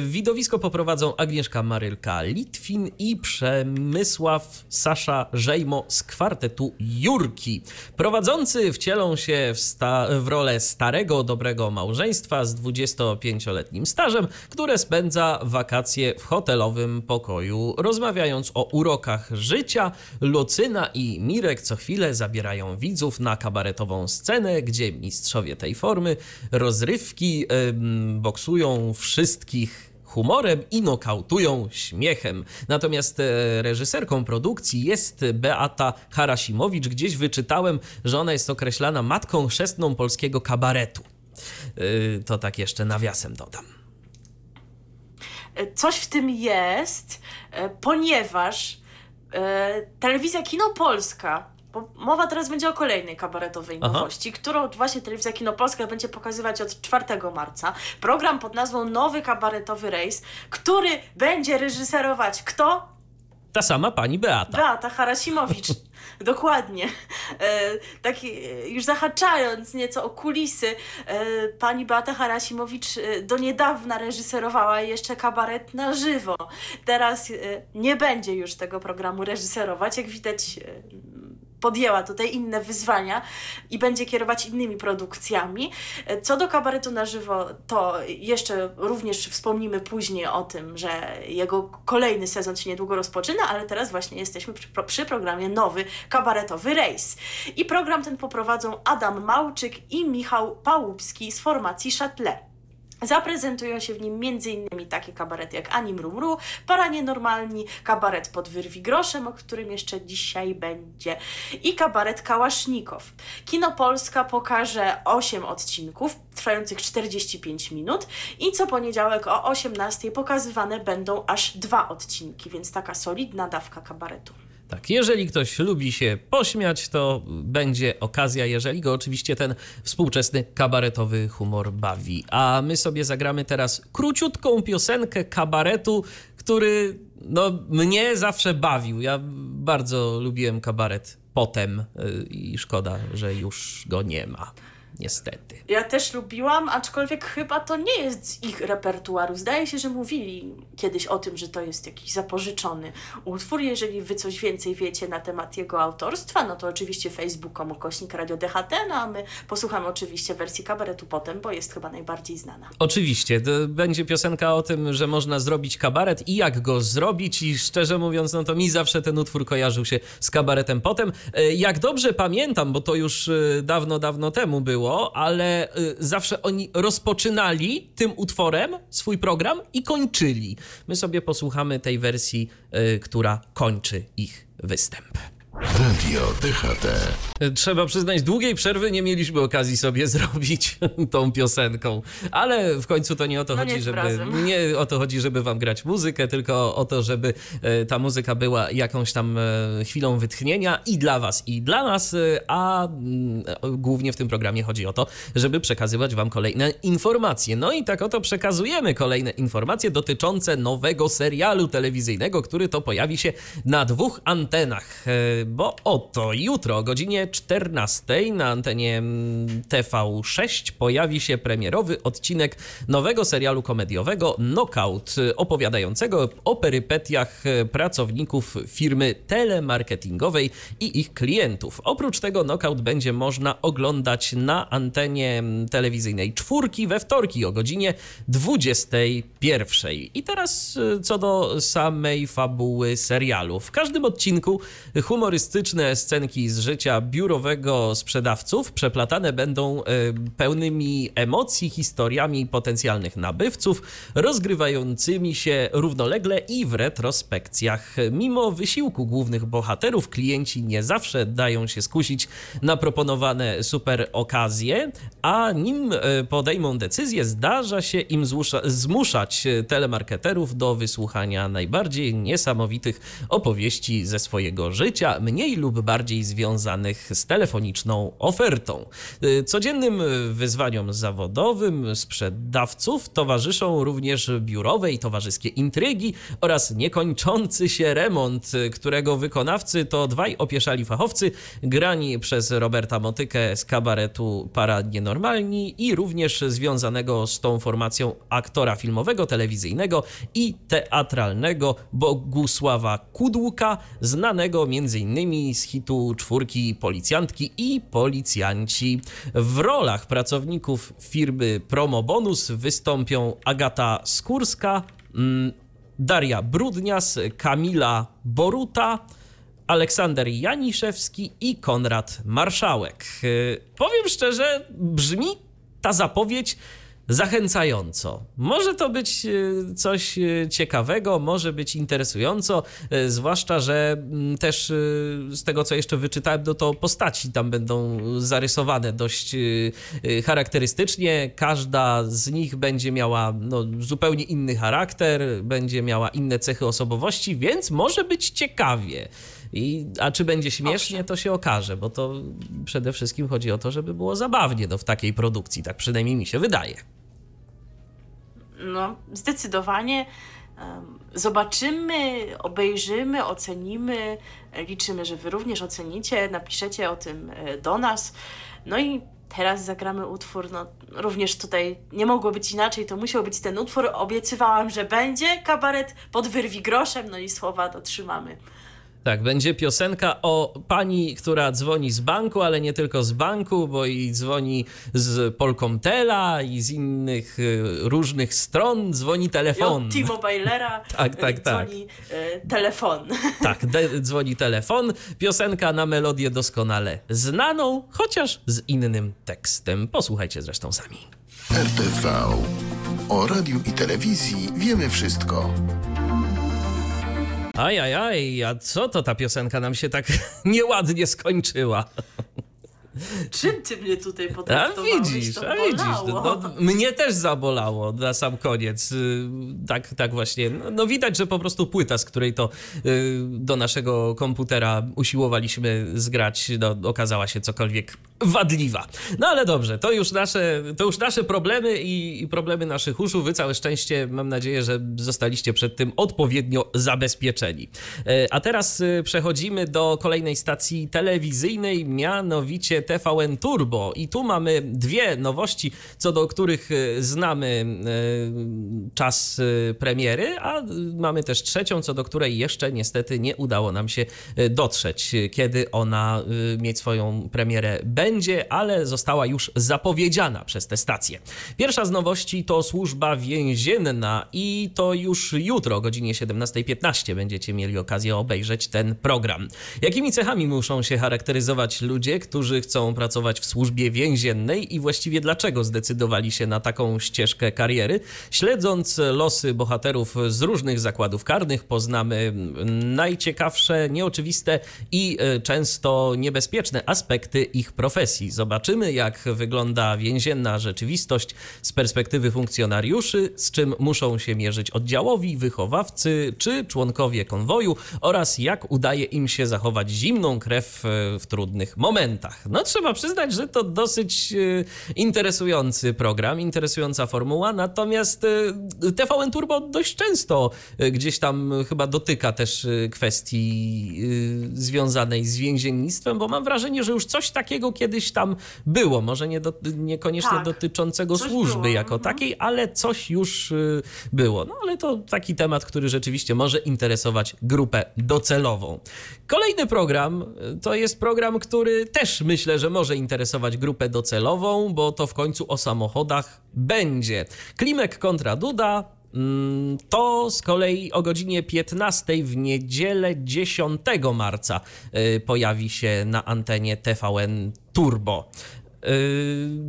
Widowisko poprowadzą Agnieszka Marylka Litwin i Przemysław Sasza Żejmo z kwartetu Jurki. Prowadzący wcielą się w, sta- w rolę starego, dobrego małżeństwa z 25-letnim stażem, które spędza wakacje w hotelowym pokoju, rozmawiając o urokach życia. Lucyna i Mirek co chwilę zabierają widzów na kabaretową scenę, gdzie mistrzowie tej formy rozrywki ym, boksują wszystkich humorem i nokautują śmiechem. Natomiast e, reżyserką produkcji jest Beata Harasimowicz. Gdzieś wyczytałem, że ona jest określana matką chrzestną polskiego kabaretu. E, to tak jeszcze nawiasem dodam. E, coś w tym jest, ponieważ telewizja Kino Polska bo mowa teraz będzie o kolejnej kabaretowej Aha. nowości, którą właśnie Telewizja Kino Polska będzie pokazywać od 4 marca. Program pod nazwą Nowy Kabaretowy Rejs, który będzie reżyserować kto? Ta sama pani Beata. Beata Harasimowicz. Dokładnie. E, tak już zahaczając nieco o kulisy, e, pani Beata Harasimowicz e, do niedawna reżyserowała jeszcze kabaret na żywo. Teraz e, nie będzie już tego programu reżyserować. Jak widać, e, podjęła tutaj inne wyzwania i będzie kierować innymi produkcjami. Co do kabaretu na żywo, to jeszcze również wspomnimy później o tym, że jego kolejny sezon się niedługo rozpoczyna, ale teraz właśnie jesteśmy przy, przy programie nowy kabaretowy rejs. I program ten poprowadzą Adam Małczyk i Michał Pałupski z formacji Châtelet. Zaprezentują się w nim m.in. takie kabarety jak Anim Rumru, Paranie Normalni, kabaret pod Wyrwi Groszem, o którym jeszcze dzisiaj będzie i kabaret Kałasznikow. Kino Polska pokaże 8 odcinków trwających 45 minut i co poniedziałek o 18 pokazywane będą aż dwa odcinki, więc taka solidna dawka kabaretu. Tak, jeżeli ktoś lubi się pośmiać, to będzie okazja, jeżeli go oczywiście ten współczesny kabaretowy humor bawi. A my sobie zagramy teraz króciutką piosenkę kabaretu, który no, mnie zawsze bawił. Ja bardzo lubiłem kabaret potem y, i szkoda, że już go nie ma niestety. Ja też lubiłam, aczkolwiek chyba to nie jest z ich repertuaru. Zdaje się, że mówili kiedyś o tym, że to jest jakiś zapożyczony utwór. Jeżeli wy coś więcej wiecie na temat jego autorstwa, no to oczywiście facebook.com kośnik Radio DHT, no a my posłuchamy oczywiście wersji kabaretu potem, bo jest chyba najbardziej znana. Oczywiście. będzie piosenka o tym, że można zrobić kabaret i jak go zrobić i szczerze mówiąc, no to mi zawsze ten utwór kojarzył się z kabaretem potem. E, jak dobrze pamiętam, bo to już e, dawno, dawno temu było, było, ale y, zawsze oni rozpoczynali tym utworem swój program i kończyli. My sobie posłuchamy tej wersji, y, która kończy ich występ. Radio DHT. Trzeba przyznać, długiej przerwy nie mieliśmy okazji sobie (laughs) zrobić tą piosenką, ale w końcu to nie o to no chodzi, nie żeby nie o to chodzi, żeby wam grać muzykę, tylko o to, żeby e, ta muzyka była jakąś tam e, chwilą wytchnienia i dla was, i dla nas, e, a mm, głównie w tym programie chodzi o to, żeby przekazywać wam kolejne informacje. No i tak oto przekazujemy kolejne informacje dotyczące nowego serialu telewizyjnego, który to pojawi się na dwóch antenach bo oto jutro o godzinie 14 na antenie mm, TV6 pojawi się premierowy odcinek nowego serialu komediowego Knockout, opowiadającego o perypetiach pracowników firmy telemarketingowej i ich klientów. Oprócz tego Knockout będzie można oglądać na antenie telewizyjnej czwórki we wtorki o godzinie 21. I teraz y, co do samej fabuły serialu. W każdym odcinku humorystyczny humorystyczne scenki z życia biurowego sprzedawców przeplatane będą e, pełnymi emocji historiami potencjalnych nabywców, rozgrywającymi się równolegle i w retrospekcjach. Mimo wysiłku głównych bohaterów, klienci nie zawsze dają się skusić na proponowane super okazje, a nim e, podejmą decyzję, zdarza się im zmuszać telemarketerów do wysłuchania najbardziej niesamowitych opowieści ze swojego życia mniej lub bardziej związanych z telefoniczną ofertą. Y, Codziennym wyzwaniom zawodowym sprzedawców towarzyszą również biurowe i towarzyskie intrygi oraz niekończący się remont, którego wykonawcy to dwaj opieszali fachowcy, grani przez Roberta Motykę z kabaretu Para Nienormalni i również związanego z tą formacją aktora filmowego, telewizyjnego i teatralnego Bogusława Kudłuka, znanego m.in. z hitu czwórki Policjantki i Policjanci. W rolach pracowników firmy Promobonus wystąpią Agata Skórska, mm, Daria Brudnias, Kamila Boruta, Aleksander Janiszewski i Konrad Marszałek. Powiem szczerze, brzmi ta zapowiedź zachęcająco. Może to być yy, coś yy, ciekawego, może być interesująco, yy, zwłaszcza, że mm, też z tego, co jeszcze wyczytałem, no to postaci tam będą zarysowane dość charakterystycznie. Każda z nich będzie miała no, zupełnie inny charakter, będzie miała inne cechy osobowości, więc może być ciekawie. I, a czy będzie śmiesznie, to się okaże, bo to przede wszystkim chodzi o to, żeby było zabawnie no, w takiej produkcji, tak przynajmniej mi się wydaje. No, zdecydowanie. Zobaczymy, obejrzymy, ocenimy. Liczymy, że Wy również ocenicie, napiszecie o tym e, do nas. No i teraz zagramy utwór. No, również tutaj nie mogło być inaczej, to musiał być ten utwór. Obiecywałam, że będzie kabaret pod wyrwi groszem, no i słowa dotrzymamy. Tak, będzie piosenka o pani, która dzwoni z banku, ale nie tylko z banku, bo i dzwoni z Polkomtela i z innych y, różnych stron, dzwoni I od telefon. T-Mobilera (laughs) Tak, tak, e, tak. dzwoni e, telefon. (laughs) Tak, de- dzwoni telefon. Piosenka na melodię doskonale znaną, chociaż z innym tekstem. Posłuchajcie zresztą sami. RTV. O radiu i telewizji wiemy wszystko. Ajajaj, a co to ta piosenka nam się tak (laughs) nieładnie skończyła? Czym ty mnie tutaj A potraktowałeś? widzisz, to a widzisz, no, no, mnie też zabolało na sam koniec. Y, Tak, tak właśnie. No, no widać, że po prostu płyta, z której to y, do naszego komputera usiłowaliśmy zgrać, no, okazała się cokolwiek wadliwa. No ale dobrze, to już nasze, to już nasze problemy i, i problemy naszych uszu. Wy całe szczęście, mam nadzieję, że zostaliście przed tym odpowiednio zabezpieczeni. E, A teraz y, przechodzimy do kolejnej stacji telewizyjnej, mianowicie TVN Turbo. I tu mamy dwie nowości, co do których y, znamy czas premiery, a mamy też trzecią, co do której jeszcze niestety nie udało nam się dotrzeć, kiedy ona mieć swoją premierę będzie, ale została już zapowiedziana przez tę stację. Pierwsza z nowości to służba więzienna i to już jutro o godzinie 17.15 będziecie mieli okazję obejrzeć ten program. Jakimi cechami muszą się charakteryzować ludzie, którzy chcą pracować w służbie więziennej i właściwie dlaczego zdecydowali się na taką ścieżkę kariery? Śledząc losy bohaterów z różnych zakładów karnych, poznamy najciekawsze, nieoczywiste i e, często niebezpieczne aspekty ich profesji. Zobaczymy, jak wygląda więzienna rzeczywistość z perspektywy funkcjonariuszy, z czym muszą się mierzyć oddziałowi, wychowawcy czy członkowie konwoju oraz jak udaje im się zachować zimną krew e, w trudnych momentach. No trzeba przyznać, że to dosyć e, interesujący program, interesująca formuła, natomiast e, TVN Turbo dość często gdzieś tam chyba dotyka też kwestii związanej z więziennictwem, bo mam wrażenie, że już coś takiego kiedyś tam było. Może nie do, niekoniecznie Tak, dotyczącego coś służby było, jako mhm. takiej, ale coś już y, było. No ale to taki temat, który rzeczywiście może interesować grupę docelową. Kolejny program y, to jest program, który też myślę, że może interesować grupę docelową, bo to w końcu o samochodach będzie. Klimek kontra Duda. mm, To z kolei o godzinie 15 w niedzielę 10 marca y, pojawi się na antenie TVN Turbo.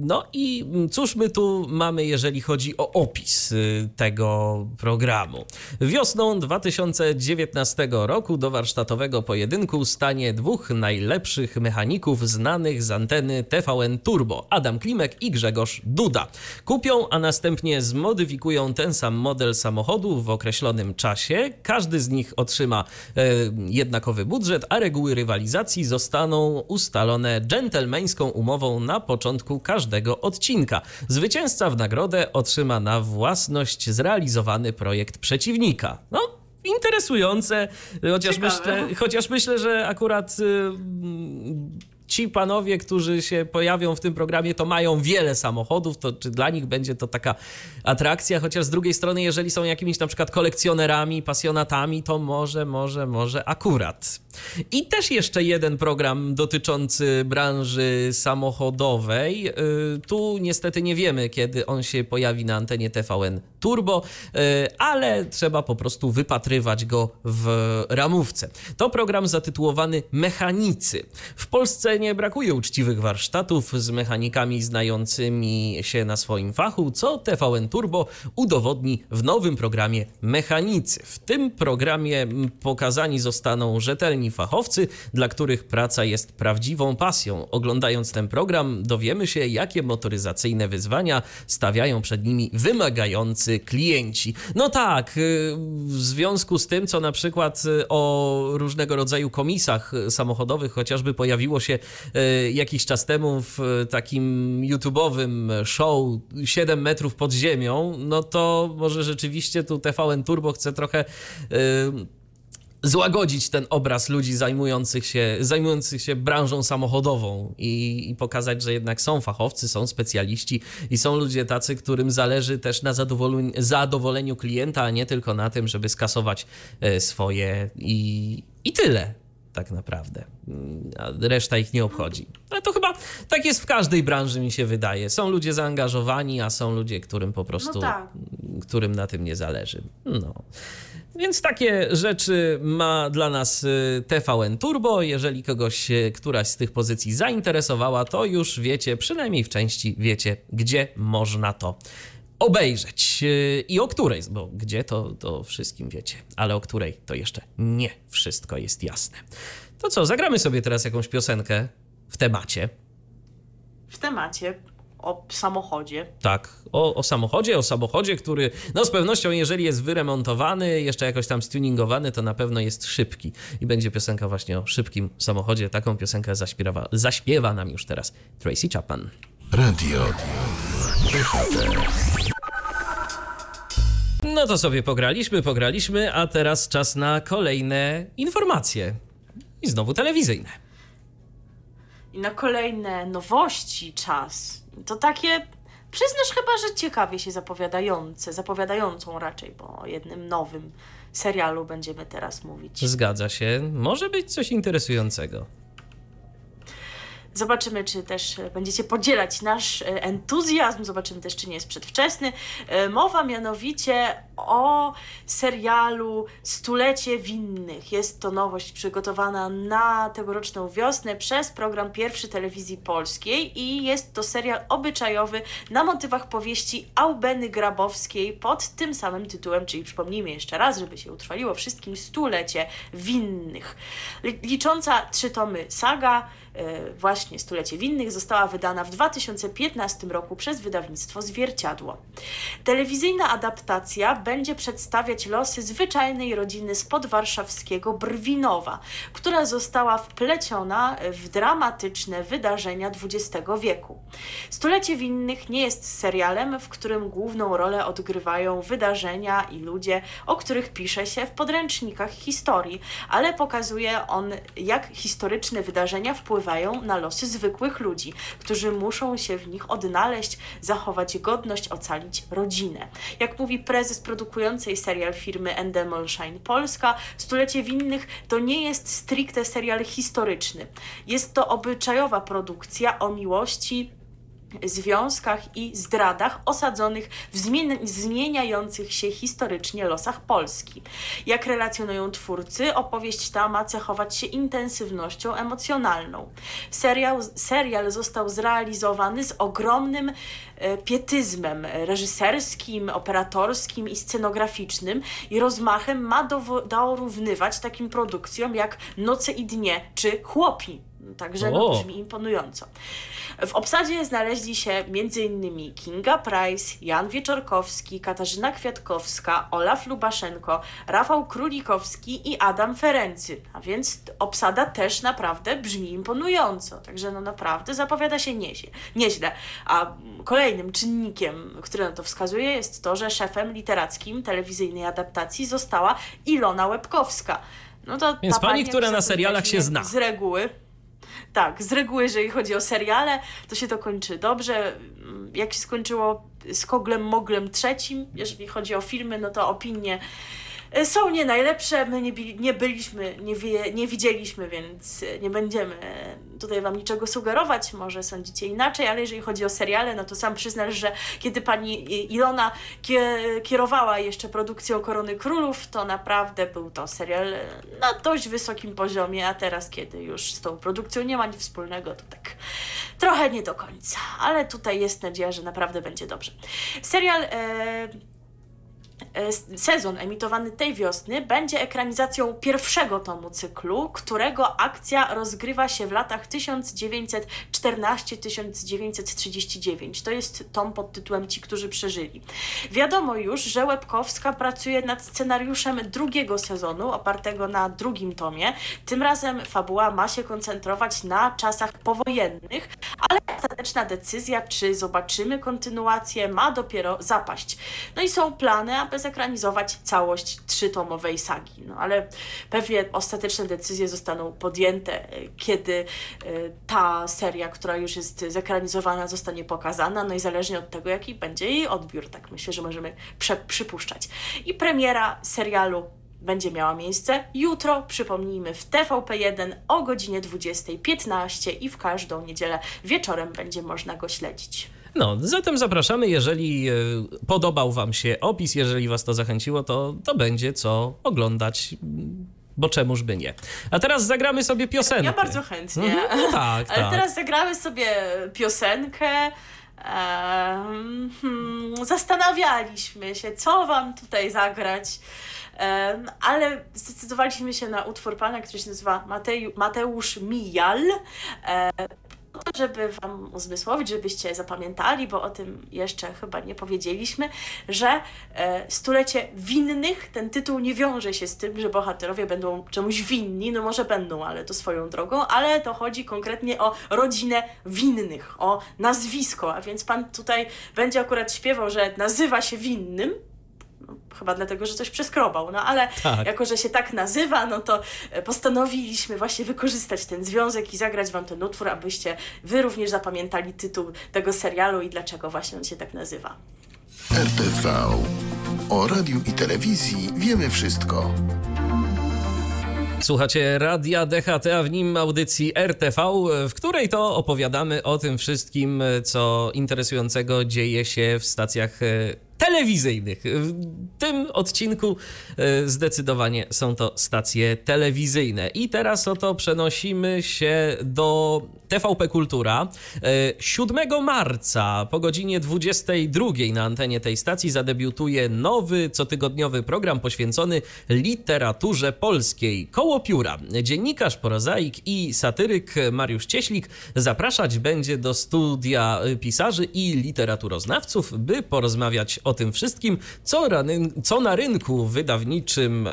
No i cóż my tu mamy, jeżeli chodzi o opis y, tego programu? Wiosną 2019 roku do warsztatowego pojedynku stanie dwóch najlepszych mechaników znanych z anteny TVN Turbo, Adam Klimek i Grzegorz Duda. Kupią, a następnie zmodyfikują ten sam model samochodu w określonym czasie. Każdy z nich otrzyma e, jednakowy budżet, a reguły rywalizacji zostaną ustalone dżentelmeńską umową na początku każdego odcinka. Zwycięzca w nagrodę otrzyma na własność zrealizowany projekt przeciwnika. No, interesujące, chociaż myślę, chociaż myślę, że akurat. Ci panowie, którzy się pojawią w tym programie, to mają wiele samochodów, to czy dla nich będzie to taka atrakcja, chociaż z drugiej strony, jeżeli są jakimiś na przykład kolekcjonerami, pasjonatami, to może, może, może akurat. I też jeszcze jeden program dotyczący branży samochodowej. Y, tu niestety nie wiemy, kiedy on się pojawi na antenie TVN Turbo, y, ale trzeba po prostu wypatrywać go w ramówce. To program zatytułowany Mechanicy. W Polsce nie brakuje uczciwych warsztatów z mechanikami znającymi się na swoim fachu, co TVN Turbo udowodni w nowym programie Mechanicy. W tym programie pokazani zostaną rzetelni fachowcy, dla których praca jest prawdziwą pasją. Oglądając ten program, dowiemy się, jakie motoryzacyjne wyzwania stawiają przed nimi wymagający klienci. No tak, y, w związku z tym, co na przykład y, o różnego rodzaju komisach samochodowych chociażby pojawiło się y, jakiś czas temu w takim YouTube'owym show 7 metrów pod ziemią, no to może rzeczywiście tu TVN Turbo chce trochę złagodzić ten obraz ludzi zajmujących się, zajmujących się branżą samochodową i, i, pokazać, że jednak są fachowcy, są specjaliści i są ludzie tacy, którym zależy też na zadowoleniu, zadowoleniu klienta, a nie tylko na tym, żeby skasować e, swoje i, i tyle tak naprawdę. A reszta ich nie obchodzi. Ale to chyba tak jest w każdej branży, mi się wydaje. Są ludzie zaangażowani, a są ludzie, którym po prostu, no tak. którym na tym nie zależy. No. Więc takie rzeczy ma dla nas y, TVN Turbo. Jeżeli kogoś któraś z tych pozycji zainteresowała, to już wiecie, przynajmniej w części wiecie, gdzie można to obejrzeć i o której, bo gdzie to, to wszystkim wiecie, ale o której to jeszcze nie wszystko jest jasne. To co, zagramy sobie teraz jakąś piosenkę w temacie. W temacie o samochodzie. Tak, o, o, samochodzie, o samochodzie, który no z pewnością, jeżeli jest wyremontowany, jeszcze jakoś tam stuningowany, to na pewno jest szybki. I będzie piosenka właśnie o szybkim samochodzie. Taką piosenkę zaśpiewa, zaśpiewa nam już teraz Tracy Chapman. Radio No to sobie pograliśmy, pograliśmy, a teraz czas na kolejne informacje. I znowu telewizyjne. I na kolejne nowości czas. To takie, przyznasz chyba, że ciekawie się zapowiadające, zapowiadającą raczej, bo o jednym nowym serialu będziemy teraz mówić. Zgadza się. Może być coś interesującego. Zobaczymy, czy też będziecie podzielać nasz e, entuzjazm, zobaczymy też, czy nie jest przedwczesny. E, mowa mianowicie o serialu Stulecie Winnych. Jest to nowość przygotowana na tegoroczną wiosnę przez program Pierwszy Telewizji Polskiej i jest to serial obyczajowy na motywach powieści Aubeny Grabowskiej pod tym samym tytułem, czyli przypomnijmy jeszcze raz, żeby się utrwaliło wszystkim Stulecie Winnych. Licząca trzy tomy saga, E, właśnie Stulecie Winnych została wydana w 2015 roku przez wydawnictwo Zwierciadło. Telewizyjna adaptacja będzie przedstawiać losy zwyczajnej rodziny z podwarszawskiego Brwinowa, która została wpleciona w dramatyczne wydarzenia XX wieku. Stulecie Winnych nie jest serialem, w którym główną rolę odgrywają wydarzenia i ludzie, o których pisze się w podręcznikach historii, ale pokazuje on, jak historyczne wydarzenia wpływają wpływają na losy zwykłych ludzi, którzy muszą się w nich odnaleźć, zachować godność, ocalić rodzinę. Jak mówi prezes produkującej serial firmy Endemol Shine Polska, Stulecie Winnych to nie jest stricte serial historyczny. Jest to obyczajowa produkcja o miłości związkach i zdradach osadzonych w zmieniających się historycznie losach Polski. Jak relacjonują twórcy, opowieść ta ma cechować się intensywnością emocjonalną. Serial, serial został zrealizowany z ogromnym e, pietyzmem reżyserskim, operatorskim i scenograficznym i rozmachem ma dorównywać takim produkcjom jak Noce i Dnie czy Chłopi. Także no, brzmi imponująco. W obsadzie znaleźli się m.in. Kinga Price, Jan Wieczorkowski, Katarzyna Kwiatkowska, Olaf Lubaszenko, Rafał Królikowski i Adam Ferency. A więc obsada też naprawdę brzmi imponująco. Także no naprawdę zapowiada się nieźle. nieźle. A kolejnym czynnikiem, który na to wskazuje, jest to, że szefem literackim telewizyjnej adaptacji została Ilona Łebkowska. No to Więc pani, która na serialach się zna. Z reguły tak, z reguły, jeżeli chodzi o seriale, to się to kończy dobrze. Jak się skończyło z Koglem Moglem trzecim, jeżeli chodzi o filmy, no to opinie są nie najlepsze, my nie, nie byliśmy, nie, nie widzieliśmy, więc e, nie będziemy tutaj Wam niczego sugerować, może sądzicie inaczej, ale jeżeli chodzi o seriale, no to sam przyznasz, że kiedy pani Ilona kierowała jeszcze produkcją Korony Królów, to naprawdę był to serial na dość wysokim poziomie, a teraz, kiedy już z tą produkcją nie ma nic wspólnego, to tak trochę nie do końca, ale tutaj jest nadzieja, że naprawdę będzie dobrze. Serial... sezon emitowany tej wiosny będzie ekranizacją pierwszego tomu cyklu, którego akcja rozgrywa się w latach 1914-1939. To jest tom pod tytułem Ci, którzy przeżyli. Wiadomo już, że Łebkowska pracuje nad scenariuszem drugiego sezonu, opartego na drugim tomie. Tym razem fabuła ma się koncentrować na czasach powojennych, ale ostateczna decyzja, czy zobaczymy kontynuację, ma dopiero zapaść. No i są plany, aby zekranizować całość trzytomowej sagi. No ale pewnie ostateczne decyzje zostaną podjęte, e, kiedy e, ta seria, która już jest zekranizowana, zostanie pokazana, no i zależnie od tego, jaki będzie jej odbiór, tak myślę, że możemy przypuszczać. I premiera serialu będzie miała miejsce jutro, przypomnijmy, w TVP1 o godzinie 20.15 i w każdą niedzielę wieczorem będzie można go śledzić. No, zatem zapraszamy, jeżeli e, podobał Wam się opis, jeżeli Was to zachęciło, to, to będzie co oglądać bo czemuż by nie. A teraz zagramy sobie piosenkę. Ja bardzo chętnie. Mhm, no tak, (laughs) Ale tak. teraz zagramy sobie piosenkę. Um, hmm, zastanawialiśmy się, co wam tutaj zagrać, um, ale zdecydowaliśmy się na utwór pana, który się nazywa Mateusz, Mijal. Um, to, żeby Wam uzmysłowić, żebyście zapamiętali, bo o tym jeszcze chyba nie powiedzieliśmy, że e, stulecie winnych, ten tytuł nie wiąże się z tym, że bohaterowie będą czemuś winni, no może będą, ale to swoją drogą, ale to chodzi konkretnie o rodzinę winnych, o nazwisko, a więc Pan tutaj będzie akurat śpiewał, że nazywa się winnym, chyba dlatego, że coś przeskrobał. No ale tak. jako, że się tak nazywa, no to e, postanowiliśmy właśnie wykorzystać ten związek i zagrać wam ten utwór, abyście wy również zapamiętali tytuł tego serialu i dlaczego właśnie on się tak nazywa. RTV. O radiu i telewizji wiemy wszystko. Słuchacie Radia DHT, a w nim audycji RTV, w której to opowiadamy o tym wszystkim, co interesującego dzieje się w stacjach e, telewizyjnych. W tym odcinku e, zdecydowanie są to stacje telewizyjne. I teraz oto przenosimy się do TVP Kultura. 7 e, marca po godzinie 22 na antenie tej stacji zadebiutuje nowy cotygodniowy program poświęcony literaturze polskiej. Koło pióra. Dziennikarz, prozaik i satyryk Mariusz Cieślik zapraszać będzie do studia pisarzy i literaturoznawców, by porozmawiać o tym wszystkim, co, co na rynku wydawniczym e,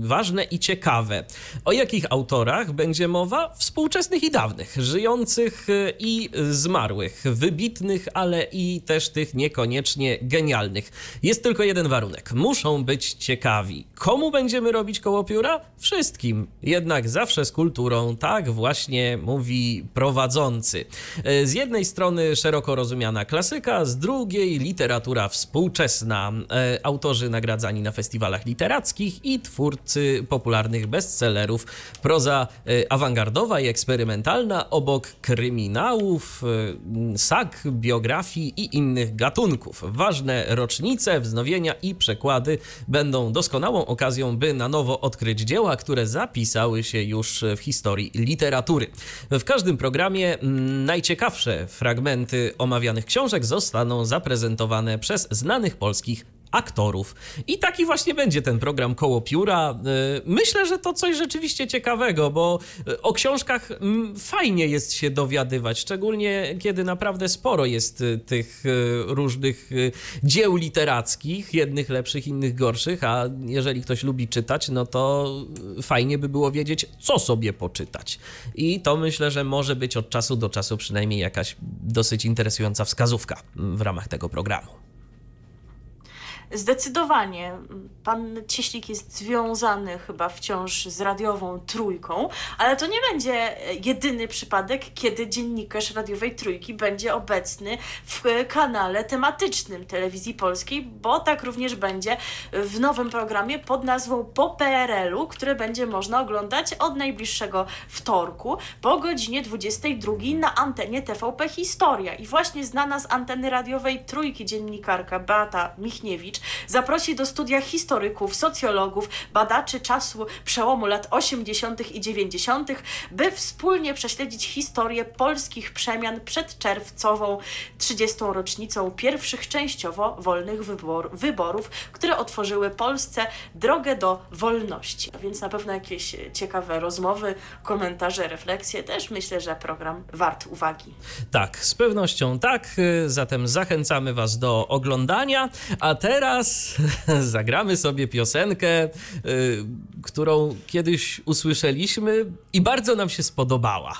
ważne i ciekawe. O jakich autorach będzie mowa? Współczesnych i dawnych, żyjących e, i zmarłych, wybitnych, ale i też tych niekoniecznie genialnych. Jest tylko jeden warunek. Muszą być ciekawi. Komu będziemy robić koło pióra? Wszystkim. Jednak zawsze z kulturą. Tak właśnie mówi prowadzący. E, z jednej strony szeroko rozumiana klasyka, z drugiej literatura współczesna. E, autorzy nagradzani na festiwalach literackich i twórcy popularnych bestsellerów. Proza e, awangardowa i eksperymentalna obok kryminałów, sag, biografii i innych gatunków. Ważne rocznice, wznowienia i przekłady będą doskonałą okazją, by na nowo odkryć dzieła, które zapisały się już w historii literatury. W każdym programie najciekawsze fragmenty omawianych książek zostaną zaprezentowane przez znanych polskich aktorów. I taki właśnie będzie ten program Koło Pióra. Y, myślę, że to coś rzeczywiście ciekawego, bo y, o książkach mm, fajnie jest się dowiadywać, szczególnie kiedy naprawdę sporo jest y, tych różnych dzieł literackich, jednych lepszych, innych gorszych, a jeżeli ktoś lubi czytać, no to fajnie by było wiedzieć, co sobie poczytać. I to myślę, że może być od czasu do czasu przynajmniej jakaś dosyć interesująca wskazówka w ramach tego programu. Zdecydowanie. Pan Cieślik jest związany chyba wciąż z radiową trójką, ale to nie będzie jedyny przypadek, kiedy dziennikarz radiowej trójki będzie obecny w kanale tematycznym telewizji polskiej, bo tak również będzie w nowym programie pod nazwą Po PRL-u, który będzie można oglądać od najbliższego wtorku po godzinie 22 na antenie TVP Historia. I właśnie znana z anteny radiowej trójki dziennikarka Beata Michniewicz zaprosi do studia historyków, socjologów, badaczy czasu przełomu lat 80. i 90., by wspólnie prześledzić historię polskich przemian przed czerwcową 30. rocznicą pierwszych częściowo wolnych wybor wyborów, które otworzyły Polsce drogę do wolności. Więc na pewno jakieś ciekawe rozmowy, komentarze, refleksje. Też myślę, że program wart uwagi. Tak, z pewnością tak. Zatem zachęcamy Was do oglądania. A teraz teraz (laughs) zagramy sobie piosenkę, y, którą kiedyś usłyszeliśmy i bardzo nam się spodobała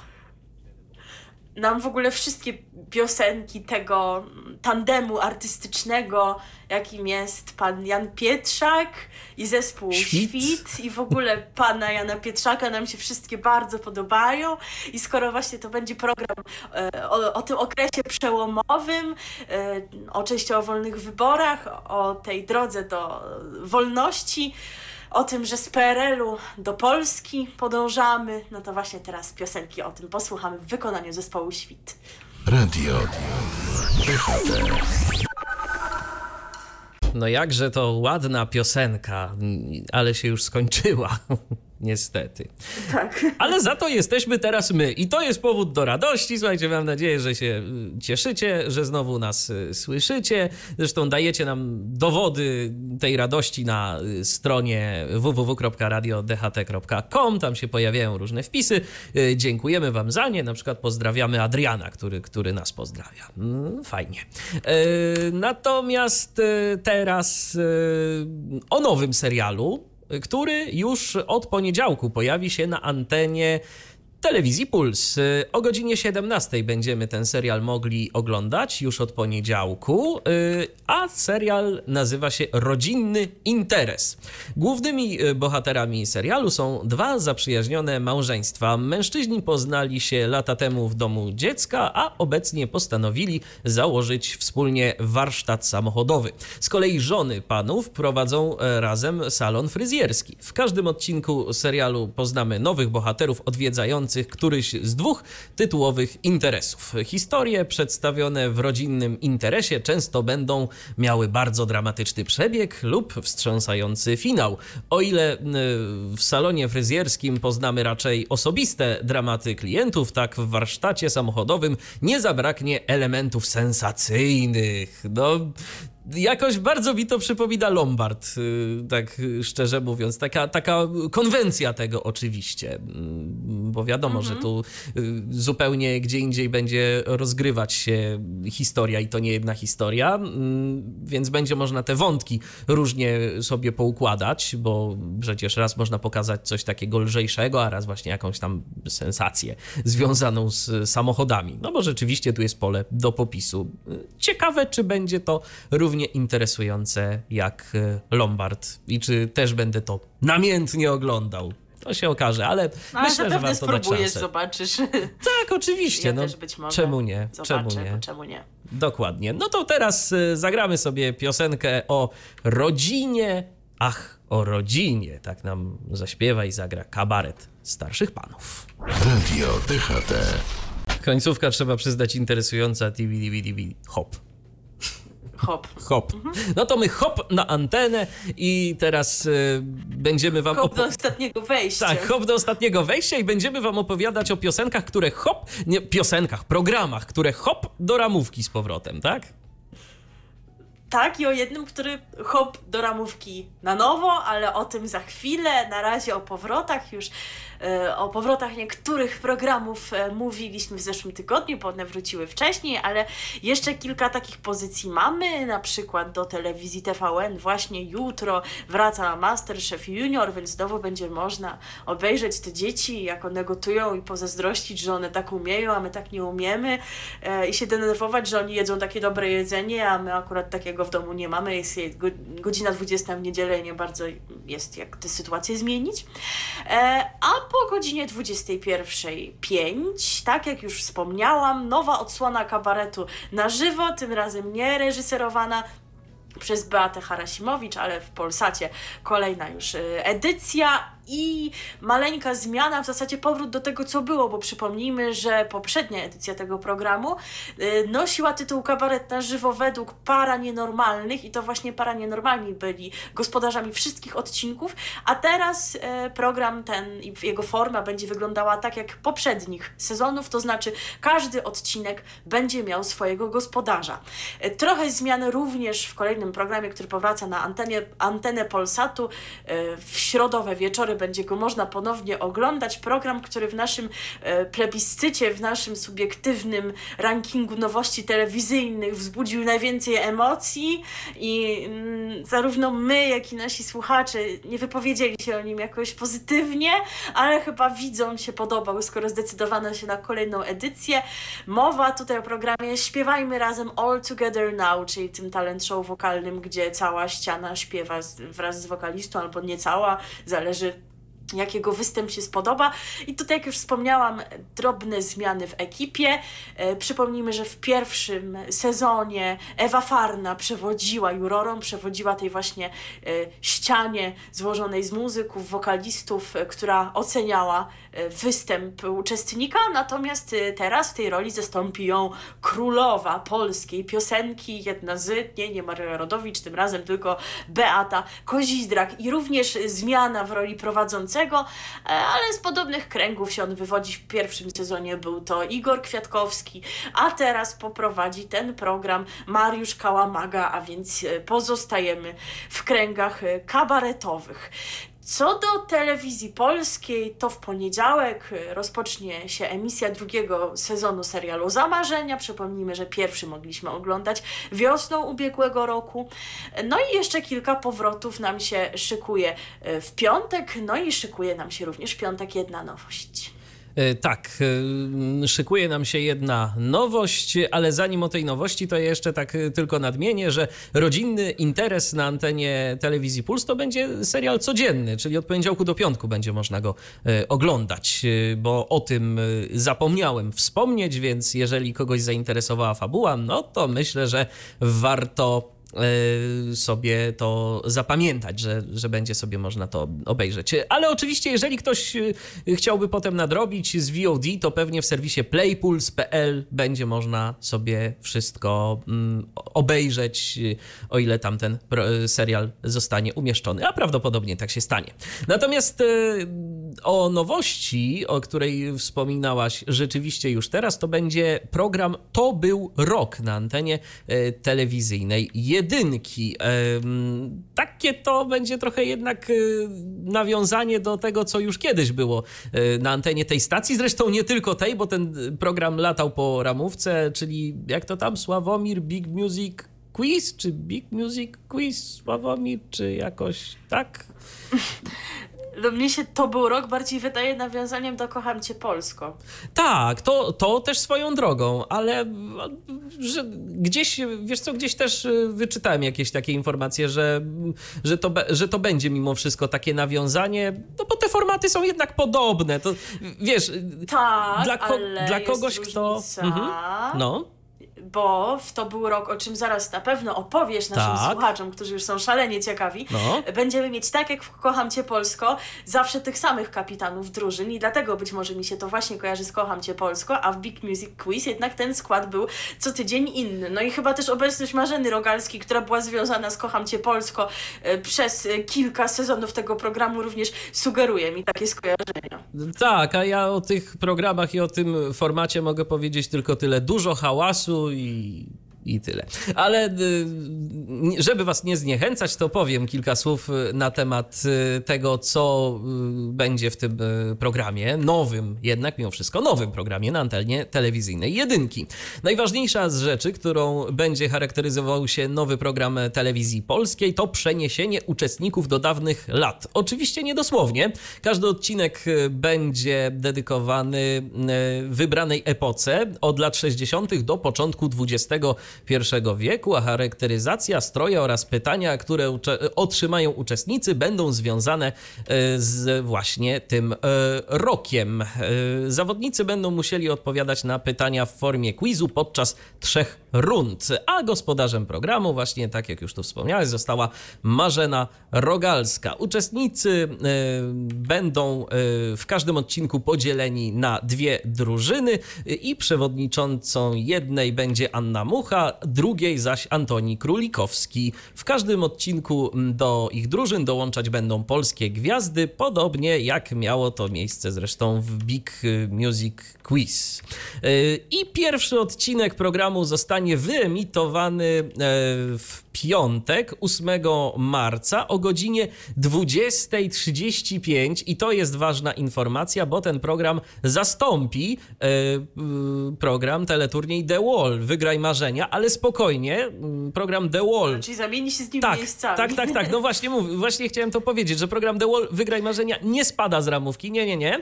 nam w ogóle wszystkie piosenki tego tandemu artystycznego, jakim jest pan Jan Pietrzak i zespół Świt. Świt i w ogóle pana Jana Pietrzaka nam się wszystkie bardzo podobają i skoro właśnie to będzie program e, o, o tym okresie przełomowym, e, o częściowo wolnych wyborach, o tej drodze do wolności, o tym, że z PRL-u do Polski podążamy, no to właśnie teraz piosenki o tym posłuchamy w wykonaniu zespołu Świt. Radio DHT. No jakże to ładna piosenka, ale się już skończyła. Niestety. Tak. Ale za to jesteśmy teraz my i to jest powód do radości. Słuchajcie, mam nadzieję, że się y, cieszycie, że znowu nas y, słyszycie. Zresztą dajecie nam dowody tej radości na y, stronie www.radiodht.com. Tam się pojawiają różne wpisy. Dziękujemy wam za nie. Na przykład pozdrawiamy Adriana, który, który nas pozdrawia. Mm, fajnie. Natomiast teraz o nowym serialu który już od poniedziałku pojawi się na antenie telewizji Puls. O godzinie 17 będziemy ten serial mogli oglądać już od poniedziałku, y, a serial nazywa się Rodzinny Interes. Głównymi y, bohaterami serialu są dwa zaprzyjaźnione małżeństwa. Mężczyźni poznali się lata temu w domu dziecka, a obecnie postanowili założyć wspólnie warsztat samochodowy. Z kolei żony panów prowadzą e, razem salon fryzjerski. W każdym odcinku serialu poznamy nowych bohaterów odwiedzających któryś z dwóch tytułowych interesów. Historie przedstawione w rodzinnym interesie często będą miały bardzo dramatyczny przebieg lub wstrząsający finał. O ile w salonie fryzjerskim poznamy raczej osobiste dramaty klientów, tak w warsztacie samochodowym nie zabraknie elementów sensacyjnych. No, jakoś bardzo mi to przypomina Lombard, y, tak szczerze mówiąc. Taka, taka konwencja tego oczywiście, mm, bo wiadomo, mhm. że tu y, zupełnie gdzie indziej będzie rozgrywać się historia i to nie jedna historia, mm, więc będzie można te wątki różnie sobie poukładać, bo przecież raz można pokazać coś takiego lżejszego, a raz właśnie jakąś tam sensację związaną z samochodami. No bo rzeczywiście tu jest pole do popisu. Ciekawe, czy będzie to również równie interesujące jak e, Lombard i czy też będę to namiętnie oglądał. to się okaże, ale No, ale myślę, że warto dać szansę. zobaczysz. (laughs) Tak, oczywiście. Ja no, też być może. Czemu nie? Zobaczę, Czemu nie? czemu nie? Dokładnie. No to teraz y, zagramy sobie piosenkę o rodzinie. Ach, o rodzinie. Tak nam zaśpiewa i zagra kabaret starszych panów. Radio DHT. Końcówka trzeba przyznać interesująca. Dibi, dibi, dibi. Hop. Hop. Hop. No to my hop na antenę i teraz y, będziemy wam Hop do ostatniego wejścia. tak, hop do ostatniego wejścia i będziemy wam opowiadać o piosenkach, które hop, nie piosenkach, programach, które hop do ramówki z powrotem, tak? Tak, i o jednym, który hop do ramówki na nowo, ale o tym za chwilę. Na razie o powrotach już, o powrotach niektórych programów e, mówiliśmy w zeszłym tygodniu, bo one wróciły wcześniej, ale jeszcze kilka takich pozycji mamy, na przykład do telewizji TVN właśnie jutro wraca Masterchef Junior, więc znowu będzie można obejrzeć te dzieci, jak one gotują i pozazdrościć, że one tak umieją, a my tak nie umiemy e, i się denerwować, że oni jedzą takie dobre jedzenie, a my akurat takiego w domu nie mamy. Jest je- go- godzina 20 w niedzielę i nie bardzo jest jak tę sytuację zmienić. E, a po godzinie 21.05, tak jak już wspomniałam, nowa odsłona kabaretu na żywo, tym razem nie reżyserowana przez Beatę Harasimowicz, ale w Polsacie kolejna już y, edycja i maleńka zmiana, w zasadzie powrót do tego, co było, bo przypomnijmy, że poprzednia edycja tego programu y, nosiła tytuł Kabaret na żywo według para nienormalnych i to właśnie para nienormalni byli gospodarzami wszystkich odcinków, a teraz e, program ten i jego forma będzie wyglądała tak jak poprzednich sezonów, to znaczy każdy odcinek będzie miał swojego gospodarza. E, Trochę zmian również w kolejnym programie, który powraca na antenie, antenę Polsatu. W środowe wieczory będzie go można ponownie oglądać. Program, który w naszym e, plebiscycie, w naszym subiektywnym rankingu nowości telewizyjnych wzbudził najwięcej emocji i mm, zarówno my, jak i nasi słuchacze nie wypowiedzieli się o nim jakoś pozytywnie, ale chyba widzom się podobał, skoro zdecydowano się na kolejną edycję. Mowa tutaj o programie Śpiewajmy razem All Together Now, czyli tym talent show wokalnym, gdzie cała ściana śpiewa wraz z wokalistą, albo nie cała, zależy jakiego występ się spodoba. I tutaj, jak już wspomniałam, drobne zmiany w ekipie. E, przypomnijmy, że w pierwszym sezonie Ewa Farna przewodziła jurorą, przewodziła tej właśnie e, ścianie złożonej z muzyków, wokalistów, e, która oceniała występ uczestnika, natomiast e, teraz w tej roli zastąpi ją królowa polskiej piosenki, jedna z, nie, nie Maria Rodowicz, tym razem tylko Beata Kozizdrak i również zmiana w roli prowadzącego, e, ale z podobnych kręgów się on wywodzi. W pierwszym sezonie był to Igor Kwiatkowski, a teraz poprowadzi ten program Mariusz Kałamaga, a więc e, pozostajemy w kręgach e, kabaretowych. Co do telewizji polskiej, to w poniedziałek y, rozpocznie się emisja drugiego sezonu serialu Zamarzenia. Przypomnijmy, że pierwszy mogliśmy oglądać wiosną ubiegłego roku. No i jeszcze kilka powrotów nam się szykuje y, w piątek, no i szykuje nam się również w piątek jedna nowość. E, Tak, e, szykuje nam się jedna nowość, ale zanim o tej nowości, to jeszcze tak e, tylko nadmienię, że rodzinny interes na antenie telewizji Puls to będzie serial codzienny, czyli od poniedziałku do piątku będzie można go oglądać, bo o tym zapomniałem wspomnieć, więc jeżeli kogoś zainteresowała fabuła, no to myślę, że warto sobie to zapamiętać, że, że będzie sobie można to obejrzeć. Ale oczywiście, jeżeli ktoś e, chciałby potem nadrobić z VOD, to pewnie w serwisie playpuls.pl będzie można sobie wszystko mm, obejrzeć, e, o ile tam ten serial zostanie umieszczony, a prawdopodobnie tak się stanie. Natomiast o nowości, o której wspominałaś rzeczywiście już teraz, to będzie program To był rok na antenie e, telewizyjnej jedynki. Takie to będzie trochę jednak e, nawiązanie do tego, co już kiedyś było e, na antenie tej stacji. Zresztą nie tylko tej, bo ten program latał po ramówce, czyli jak to tam, Sławomir Big Music Quiz, czy Big Music Quiz Sławomir, czy jakoś tak? (laughs) No mnie się to był rok bardziej wydaje nawiązaniem do Kocham Cię Polsko. Tak, to, to też swoją drogą, ale że gdzieś, wiesz co, gdzieś też y, wyczytałem jakieś takie informacje, że, że, to, że to będzie mimo wszystko takie nawiązanie, no bo te formaty są jednak podobne. To wiesz, Tak, dla, ko- dla kogoś, kto. Mhm. No. Bo w to był rok, o czym zaraz na pewno opowiesz naszym Tak. słuchaczom, którzy już są szalenie ciekawi. No. Będziemy mieć, tak jak w Kocham Cię Polsko, zawsze tych samych kapitanów drużyn i dlatego być może mi się to właśnie kojarzy z Kocham Cię Polsko, a w Big Music Quiz jednak ten skład był co tydzień inny. No i chyba też obecność Marzeny Rogalskiej, która była związana z Kocham Cię Polsko e, przez e, kilka sezonów tego programu również sugeruje mi takie skojarzenia. Tak, a ja o tych programach i o tym formacie mogę powiedzieć tylko tyle. Dużo hałasu i, i tyle. Ale y, żeby was nie zniechęcać, to powiem kilka słów y, na temat y, tego, co będzie w tym programie. Nowym, jednak mimo wszystko, nowym programie na antenie telewizyjnej jedynki. Najważniejsza z rzeczy, którą będzie charakteryzował się nowy program telewizji polskiej, to przeniesienie uczestników do dawnych lat. Oczywiście nie dosłownie. Każdy odcinek będzie dedykowany wybranej epoce od lat 60. do początku XXI wieku, a charakteryzacja, stroje oraz pytania, które ucze- otrzymają uczestnicy, będą związane y, z właśnie tym y, rokiem. Y, Zawodnicy będą musieli odpowiadać na pytania w formie quizu podczas trzech rund, a gospodarzem programu, właśnie tak jak już tu wspomniałeś, została Marzena Rogalska. Uczestnicy będą w każdym odcinku podzieleni na dwie drużyny i przewodniczącą jednej będzie Anna Mucha, drugiej zaś Antoni Królikowski. W każdym odcinku mm, do ich drużyn dołączać będą polskie gwiazdy, podobnie jak miało to miejsce zresztą w Big Music Quiz. Y, I pierwszy odcinek programu zostanie wyemitowany e, w piątek, 8 marca o godzinie 20.35 i to jest ważna informacja, bo ten program zastąpi e, y, program teleturniej The Wall, Wygraj Marzenia, ale spokojnie, mm, program The Wall Czyli zamieni się z nim tak, miejscami. tak, tak, tak. No (laughs) właśnie, mów, właśnie chciałem to powiedzieć, że program The Wall Wygraj Marzenia nie spada z ramówki. Nie, nie, nie. E,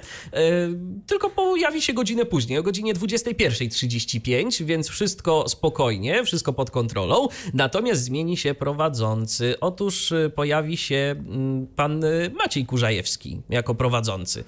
tylko pojawi się godzinę później, o godzinie 21.35, więc wszystko spokojnie, wszystko pod kontrolą. Natomiast zmieni się prowadzący. Otóż e, pojawi się mm, pan e, Maciej Kurzajewski jako prowadzący.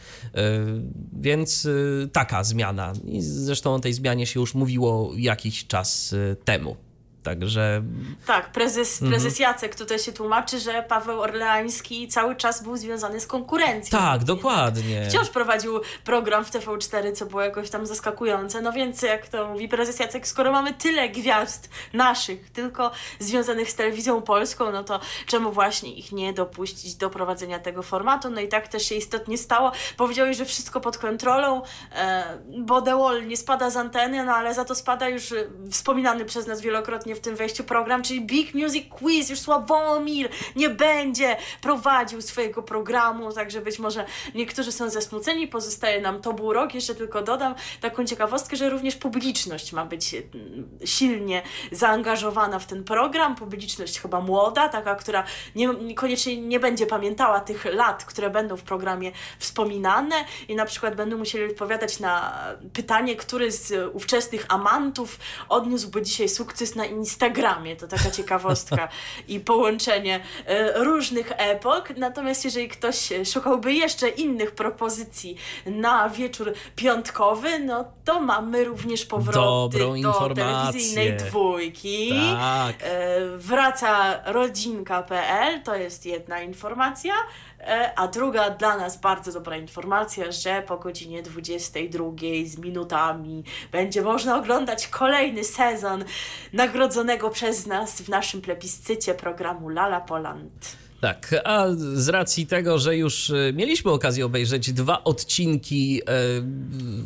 Więc taka zmiana. I zresztą o tej zmianie się już mówiło jakiś czas e, temu. Także Tak, prezes, Mhm. prezes Jacek tutaj się tłumaczy, że Paweł Orleański cały czas był związany z konkurencją. tak, dokładnie. Wciąż prowadził program w TV4, co było jakoś tam zaskakujące. No więc, jak to mówi prezes Jacek, skoro mamy tyle gwiazd naszych, tylko związanych z telewizją polską, no to czemu właśnie ich nie dopuścić do prowadzenia tego formatu? No i tak też się istotnie stało. Powiedziałeś, że wszystko pod kontrolą, e, bo The Wall nie spada z anteny, no ale za to spada już wspominany przez nas wielokrotnie w tym wejściu program, czyli Big Music Quiz. Już Sławomir nie będzie prowadził swojego programu, także być może niektórzy są zasmuceni. Pozostaje nam to był rok. Jeszcze tylko dodam taką ciekawostkę, że również publiczność ma być mm, silnie zaangażowana w ten program. Publiczność chyba młoda, taka, która nie, niekoniecznie nie będzie pamiętała tych lat, które będą w programie wspominane i na przykład będą musieli odpowiadać na pytanie, który z ówczesnych amantów odniósłby dzisiaj sukces na Instagramie. To taka ciekawostka (laughs) i połączenie e, różnych epok. Natomiast jeżeli ktoś szukałby jeszcze innych propozycji na wieczór piątkowy, no to mamy również powroty Dobrą do informację. telewizyjnej dwójki. Tak. E, Wraca rodzinka.pl, to jest jedna informacja. E, A druga dla nas bardzo dobra informacja, że po godzinie 22 z minutami będzie można oglądać kolejny sezon nagrodzonego przez nas w naszym plebiscycie programu Lala Poland. Tak, a z racji tego, że już e, mieliśmy okazję obejrzeć dwa odcinki e,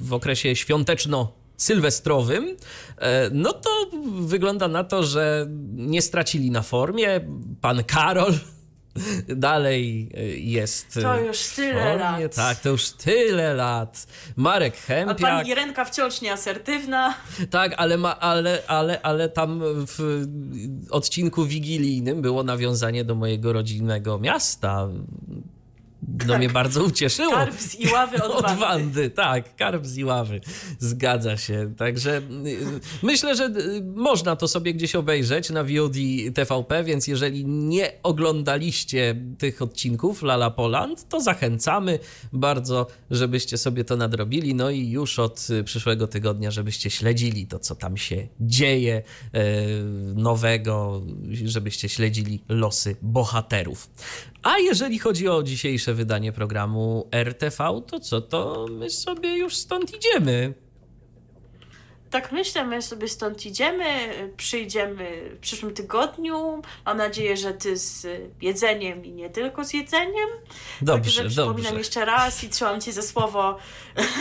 w okresie świąteczno-sylwestrowym, e, no to wygląda na to, że nie stracili na formie. Pan Karol dalej e, jest. To e, już tyle formie. lat. Tak, to już tyle lat. Marek A Chępiak. pani Irenka wciąż nieasertywna. Tak, ale, ma, ale, ale, ale tam w odcinku wigilijnym było nawiązanie do mojego rodzinnego miasta. No mnie bardzo ucieszyło. Karp z Iławy (laughs) od, Od Wandy, tak, karp z Iławy. Zgadza się. Także y, myślę, że y, można to sobie gdzieś obejrzeć na VOD TVP, więc jeżeli nie oglądaliście tych odcinków Lala Poland, to zachęcamy bardzo, żebyście sobie to nadrobili. No i już od y, przyszłego tygodnia, żebyście śledzili to, co tam się dzieje nowego, żebyście śledzili losy bohaterów. A jeżeli chodzi o dzisiejsze wydanie programu RTV, to co, to my sobie już stąd idziemy. Tak myślę, my sobie stąd idziemy, przyjdziemy w przyszłym tygodniu. Mam nadzieję, że ty z jedzeniem i nie tylko z jedzeniem. Dobrze, Także przypominam dobrze. jeszcze raz i trzymam cię za słowo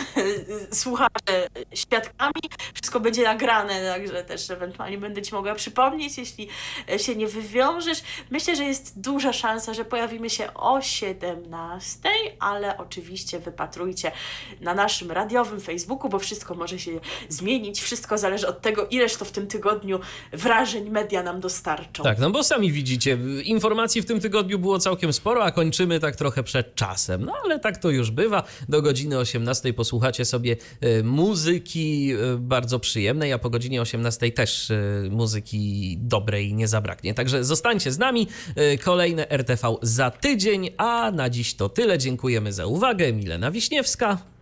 (laughs) słuchacze świadkami. Wszystko będzie nagrane, także też ewentualnie będę ci mogła przypomnieć, jeśli się nie wywiążesz. Myślę, że jest duża szansa, że pojawimy się o 17, ale oczywiście wypatrujcie na naszym radiowym Facebooku, bo wszystko może się zmienić. Wszystko zależy od tego, ileż to w tym tygodniu wrażeń media nam dostarczą. Tak, no bo sami widzicie, informacji w tym tygodniu było całkiem sporo, a kończymy tak trochę przed czasem. No ale tak to już bywa. Do godziny 18 posłuchacie sobie e, muzyki e, bardzo przyjemnej, a po godzinie 18 też e, muzyki dobrej nie zabraknie. Także zostańcie z nami. Kolejne RTV za tydzień, a na dziś to tyle. Dziękujemy za uwagę. Milena Wiśniewska.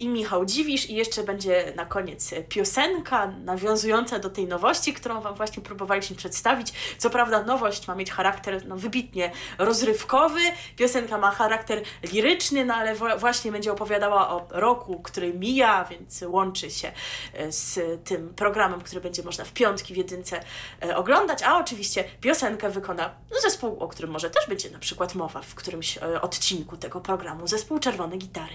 I Michał Dziwisz i jeszcze będzie na koniec piosenka nawiązująca do tej nowości, którą Wam właśnie próbowaliśmy przedstawić. Co prawda nowość ma mieć charakter no, wybitnie rozrywkowy, piosenka ma charakter liryczny, no ale właśnie będzie opowiadała o roku, który mija, więc łączy się e, z tym programem, który będzie można w piątki w jedynce e, oglądać, a oczywiście piosenkę wykona zespół, o którym może też będzie na przykład mowa w którymś e, odcinku tego programu, zespół Czerwone Gitary.